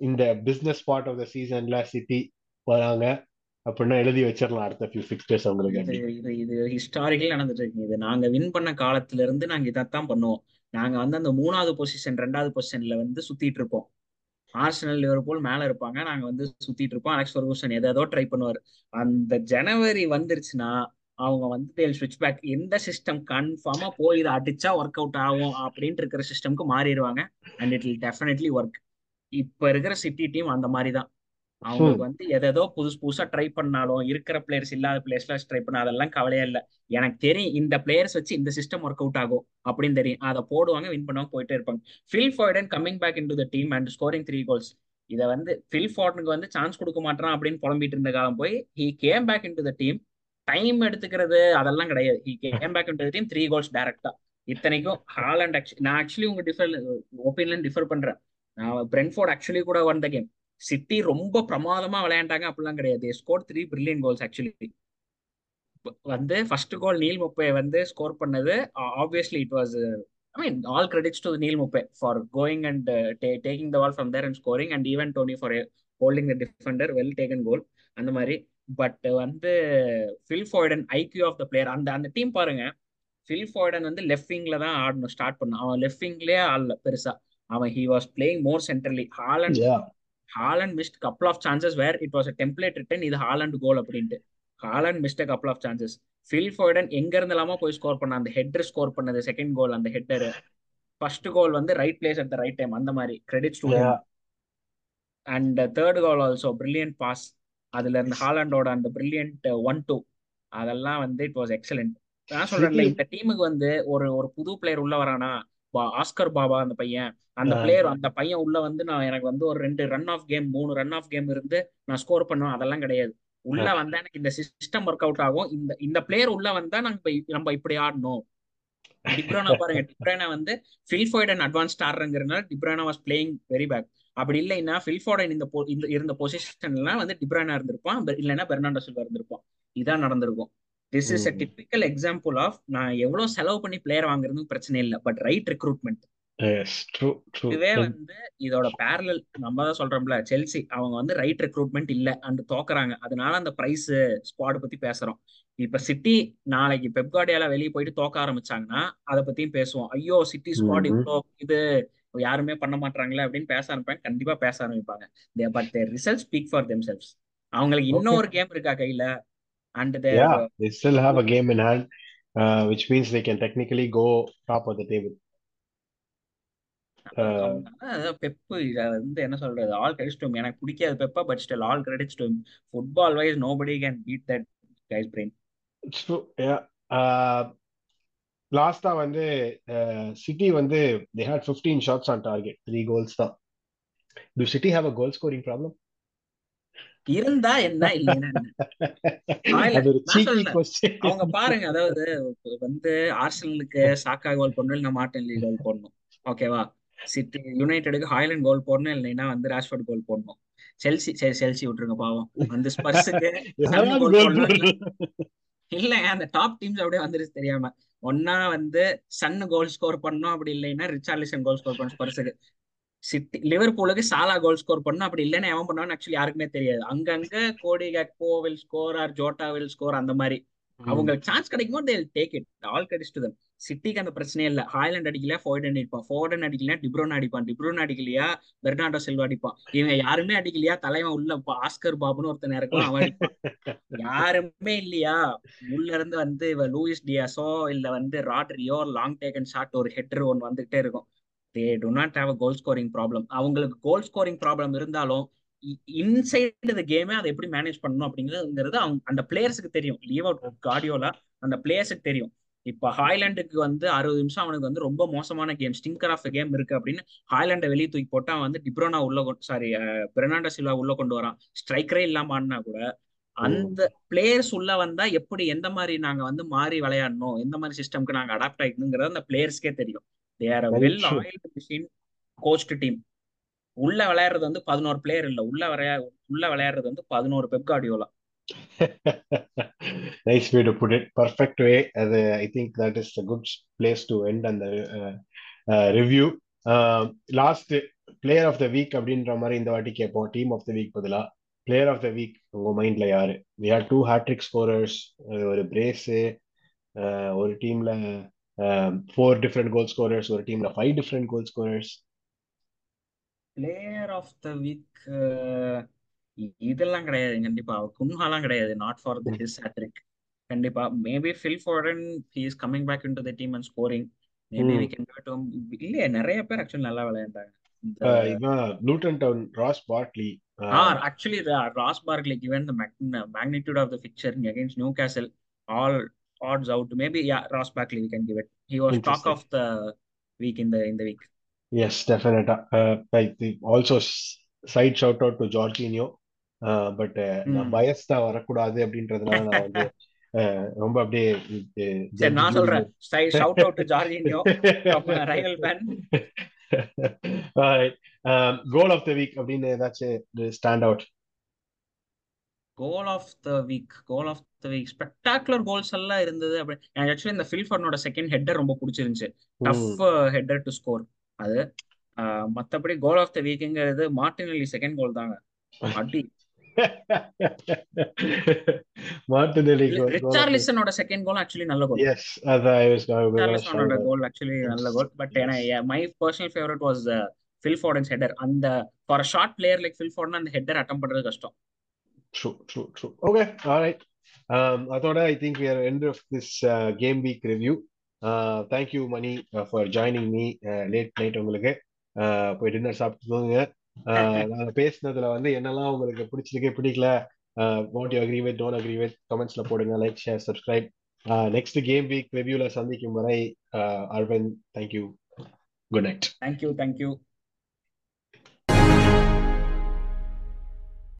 இந்த business part of the சீசன்ல city வராங்க. அப்படின்னா எழுதி வச்சிடலாம் அடுத்த ஃபியூ ஃபிக்ஸ்டர்ஸ் அவங்களுக்கு இது இது இது ஹிஸ்டாரிக்கலி நடந்துட்டு இருக்கு இது நாங்க வின் பண்ண காலத்துல இருந்து நாங்க இதைத்தான் பண்ணுவோம். நாங்க வந்து அந்த மூணாவது பொசிஷன் ரெண்டாவது பொசிஷன்ல வந்து சுத்திட்டு இருப்போம். ஆர்சனல் லிவர்பூல் மேல இருப்பாங்க. நாங்க வந்து சுத்திட்டு இருப்போம். அலெக்ஸ் ஃபர்கூசன் ஏதோ ட்ரை பண்ணுவார். அந்த ஜனவரி வந்துருச்சுன்னா அவங்க வந்து தேல் ஸ்விட்ச் பேக் எந்த சிஸ்டம் கன்ஃபார்மா போய் இதை அடிச்சா ஒர்க் அவுட் ஆகும் அப்படின்ட்டு இருக்கிற சிஸ்டம்க்கு மாறிடுவாங்க. And it will definitely work இப்ப இருக்கிற சிட்டி டீம் அந்த மாதிரி தான் அவங்களுக்கு வந்து எதோ புதுசு புதுசா ட்ரை பண்ணாலும் இருக்கிற பிளேயர்ஸ் இல்லாத பிளேயர்ஸ்ல ட்ரை பண்ண அதெல்லாம் கவலையே இல்லை. எனக்கு தெரியும் இந்த பிளேயர்ஸ் வச்சு இந்த சிஸ்டம் ஒர்க் அவுட் ஆகும் அப்படின்னு தெரியும். அதை போடுவாங்க வின் பண்ணுவாங்க போயிட்டே இருப்பாங்க. Phil Foden coming back in to the team and scoring three goals இதை வந்து ஃபில் ஃபார்டனுக்கு வந்து சான்ஸ் கொடுக்க மாட்டான் அப்படின்னு புலம்பிட்டு இருந்த காலம் போய் he came back in to the team time எடுத்துக்கிறது அதெல்லாம் கிடையாது. He came back in to the team three goals டேரக்டா இத்தனைக்கும் ஹாலண்ட் ஆக்சுவலி நான் ஆக்சுவலி உங்க டிஃபர் ஒப்பீனியன் டிஃபர் பண்றேன். நான் பிரென்ஃபோர்ட் ஆக்சுவலி கூட வந்த கேம் சிட்டி ரொம்ப பிரமாதமா விளையாண்டாங்க அப்படிலாம் கிடையாது. Score three brilliant goals actually வந்து ஃபர்ஸ்ட் கோல் நீல் முப்பை வந்து ஸ்கோர் பண்ணது. Obviously it was I mean all credits to Neal Maupay for going and taking the ball from there and scoring and even Toney for holding the defender well taken goal அந்த மாதிரி. But வந்து Phil Foden IQ of the player அந்த அந்த team பாருங்க. Fill ஃபாய்டன் வந்து left விங்ல தான் ஆடணும் start பண்ணும் அவன் லெஃப்ட் விங்லேயே ஆடல பெருசா. அவன் he was playing more centrally Haaland Haaland missed couple of chances where it was a template written இது ஹாலண்ட் கோல் அப்படின்ட்டு. Haaland missed couple of chances Phil Foden எங்க இருந்தலாமா போய் ஸ்கோர் பண்ண அந்த ஹெட்டர் ஸ்கோர் பண்ணது செகண்ட் கோல் அந்த header first goal வந்து right place at the right time அந்த மாதிரி. Credit to and third goal also brilliant pass அதுல இருந்து ஹாலண்டோட அந்த பிரில்லியன்ட் ஒன் டூ அதெல்லாம் வந்து இட் வாஸ் எக்ஸலண்ட் நான் சொல்றேன்ல இந்த டீமுக்கு வந்து ஒரு ஒரு புது பிளேயர் உள்ள வரானா ஆஸ்கர் பாபா அந்த பையன். அந்த பிளேயர் அந்த பையன் உள்ள வந்து நான் எனக்கு வந்து ஒரு ரெண்டு ரன் ஆஃப் கேம் மூணு ரன் ஆஃப் கேம் இருந்து நான் ஸ்கோர் பண்ணுவேன் அதெல்லாம் கிடையாது. உள்ள வந்தா எனக்கு இந்த சிஸ்டம் ஒர்க் அவுட் ஆகும். இந்த இந்த பிளேயர் உள்ள வந்தா நாங்க நம்ம இப்படி ஆடணும். டிப்ரோனா பாருங்க. டிப்ரோனா வந்து Phil Foden advanced ஆடுறங்கிறதுனால De Bruyne was playing very back அப்படி இல்லைன்னா ஃபில்ஃபோர்டன் இந்த இந்த இருந்த பொசிஷன்லாம் வந்து டிப்ரோனா இருந்திருப்பான். இல்லைன்னா பெர்னாண்டோ சில்வா இருந்திருப்பான். இதான் நடந்திருக்கும். This is a typical example of நான் எவ்வளவு செலவு பண்ணி பிளேயர் வாங்குறதுக்கு பிரச்சனை இல்லை பட் ரைட் ரெக்ரூட்மெண்ட் இதுவே வந்து இதோட பேரலல் நம்ம தான் சொல்றோம்ல செல்சி அவங்க வந்து ரைட் ரெக்ரூட்மெண்ட் இல்ல அண்ட் தோக்குறாங்க. அதனால அந்த பிரைஸ் ஸ்குவாட் பத்தி பேசுறோம். இப்ப சிட்டி நாளைக்கு பெப்கார்டியால வெளியே போயிட்டு தோக்க ஆரம்பிச்சாங்கன்னா அதை பத்தியும் பேசுவோம். ஐயோ சிட்டி ஸ்குவாட் இவ்வளோ இது யாருமே பண்ண மாட்டாங்களே அப்படின்னு பேச ஆரம்பிப்பாங்க. கண்டிப்பா பேச ஆரம்பிப்பாங்க. But result speak for them cells அவங்களுக்கு இன்னும் ஒரு கேம் இருக்கா கையில? And their yeah, they still have a game in hand, uh, which means they can technically go top of the table. Pep வந்து என்ன சொல்றது? ஆல் கிரெடிட்ஸ் டு எனக்கு பிடிக்காது பெப்பா but still all credits to football wise nobody can beat that guy's brain லாஸ்டா வந்து City வந்து they had 15 shots on target three goals தான். To City have a goal scoring problem சொல்லல. Question அவங்க பாருங்க அதாவது வந்து ஆர்சனலுக்கு சாக்கா கோல் போடணும் இல்ல மார்டின் லீ கோல் போடணும். ஓகேவா சிட்டி யுனைடெடுக்கு ஹாய்லாண்ட் கோல் போடணும் இல்லைன்னா வந்து ராஷ்போர்ட் கோல் போடணும். செல்சி செல்சி விட்டுருங்க பாவம். வந்து ஸ்பர்ஸுக்கு இல்ல. அந்த டாப் டீம்ஸ் அப்படியே வந்துருச்சு தெரியாம. ஒன்னா வந்து சன்னு கோல் ஸ்கோர் பண்ணணும் அப்படி இல்லைன்னா ரிச்சார்லிசன் கோல் ஸ்கோர் பண்ணணும் ஸ்பர்ஸுக்கு. சிட்டி லிவர்பூலுக்கு சாலா கோல் ஸ்கோர் பண்ணணும். அப்படி இல்லைன்னா எவன் பண்ணுவான்னு ஆக்சுவலி யாருக்குமே தெரியாது. அங்கங்க Cody Gakpo will score or Jota will score அந்த மாதிரி. அவங்களுக்கு சான்ஸ் கிடைக்கும் போது take it all credits to them சிட்டிக்கு அந்த பிரச்சனையே இல்ல. ஹாய்லாண்ட் அடிக்கலையா ஃபோர்டன் அடிப்பான். ஃபோர்டன் அடிக்கலையா டிப்ரோன் அடிப்பான். டிப்ரோன் அடிக்கலையா பெர்னாண்டோ செல்வா அடிப்பான். இவங்க யாருமே அடிக்கலையா தலைவன் உள்ள ஆஸ்கர் பாபுன்னு ஒருத்தன் இருக்கலாம் அவன் அடிப்பான். யாருமே இல்லையா? உள்ள இருந்து வந்து இவ லூயிஸ் டியாஸோ இல்ல வந்து ராட்ரியோ லாங் டேக்கன் ஷாட் ஒரு ஹெட்டர் ஒன்று வந்துகிட்டே இருக்கும். They do not have a goal scoring problem அவங்களுக்கு கோல் ஸ்கோரிங் ப்ராப்ளம் இருந்தாலும் இன்சைடு த கேமே அதை எப்படி மேனேஜ் பண்ணணும் அப்படிங்கிறது அவங்க அந்த பிளேயர்ஸுக்கு தெரியும். லீவ் அவுட் கார்டியோலா அந்த பிளேயர்ஸுக்கு தெரியும். இப்ப ஹாய்லாண்டுக்கு வந்து அறுபது நிமிஷம் அவனுக்கு வந்து ரொம்ப மோசமான கேம் ஸ்டிங்கர் ஆஃப் கேம் இருக்கு அப்படின்னு ஹாய்லாண்டை வெளியே தூக்கி போட்டா வந்து டிப்ரோனா உள்ள சாரி பெர்னாண்டோ சில்வா உள்ள கொண்டு வரான். ஸ்ட்ரைக்கரே இல்லாம ஆடினா கூட அந்த பிளேயர்ஸ் உள்ள வந்தா எப்படி எந்த மாதிரி நாங்க வந்து மாறி விளையாடணும் எந்த மாதிரி சிஸ்டம்க்கு நாங்க அடாப்ட் ஆயிக்கணுங்கிறது அந்த பிளேயர்ஸ்க்கே தெரியும். They are Very well true. Oiled machine coached team உள்ள விளையாடுறது வந்து பதினோரு பிளேயர் இல்ல உள்ள விளையா உள்ள விளையாடுறது வந்து பதினோரு Pep Guardiola nice way to put it. Perfect way. As a, I think that is a good place to end on the uh, uh, review. Uh, last player of the week அப்படின்ற மாதிரி இந்த வாட்டி கேட்போம் team of the week பதிலா player of the week உங்க மைண்ட்ல யாரு we had two hattrick scorers ஒரு பிரேஸ் ஒரு டீம்ல ஃபோர் டிஃப்ரெண்ட் கோல் ஸ்கோரர்ஸ் ஒரு டீம்ல five different goal scorers player of the week இதெல்லாம் கிடையாது. கண்டிப்பா. குன்ஹாலாம் கிடையாது. Not for the his hat trick கண்டிப்பா maybe Phil Foden he is coming back in to the team and scoring maybe we can go இல்லையே நிறைய பேர் actually நல்லா விளையாண்டாங்க. Luton Town Ross Barkley Ra- Ross Barkley, given the mag- magnitude of the fixture against Newcastle, all odds out. Maybe yeah, Ross Barkley we can give it. He was talk Interesting. of the week in the in the week. Yes, definitely. Uh, I think also s- side shout out to Jorginho. Uh, but uh, நான் Hmm. பயஸ்டா வரக்கூடாது அப்படின்றதுனால நான் வந்து uh, ரொம்ப அப்படியே சரி judge நான் jury சொல்றேன் shout out to Georginio from rival fan goal of the week அப்படின்னு ஏதாச்சும் stand out goal of the week goal of the week spectacular goals எல்லாம் இருந்தது. அப்படி எனக்கு ஆக்சுவலி இந்த ஃபில்ஃபர்னோட செகண்ட் ஹெட்டர் ரொம்ப பிடிச்சிருந்துச்சு. டஃப் ஹெட்டர் டு ஸ்கோர் அது ஆஹ் மத்தபடி கோல் ஆஃப் த வீக்குங்கிறது மார்டினலி செகண்ட் கோல் தாங்க. அடி. ரிச்சார்லிசனோட செகண்ட் கோல் ஆக்சுவலி நல்ல கோல் எஸ். கோல் ஆக்சுவலி நல்ல கோல் பட் ஏன்னா my personal favourite was Phil header அந்த for short player like Phil அந்த ஹெட்டர் அட்டம் பண்றது கஷ்டம். True, true, true. Okay, all right. Um, அதோட I think we are end of this uh, game week review. Uh, thank you, Mani, uh, for joining me uh, late night உங்களுக்கு. Uh, போய் dinner சாப்பிட்டு தூங்குங்க uh, பேசுனதுல வந்து என்னெல்லாம் உங்களுக்கு பிடிச்சிருக்கு பிடிக்கல what you agree with don't agree with கமெண்ட்ஸ்ல போடுங்க like share subscribe next game week ரிவ்யூல சந்திக்கும் வரை Aravind thank you good night thank you thank you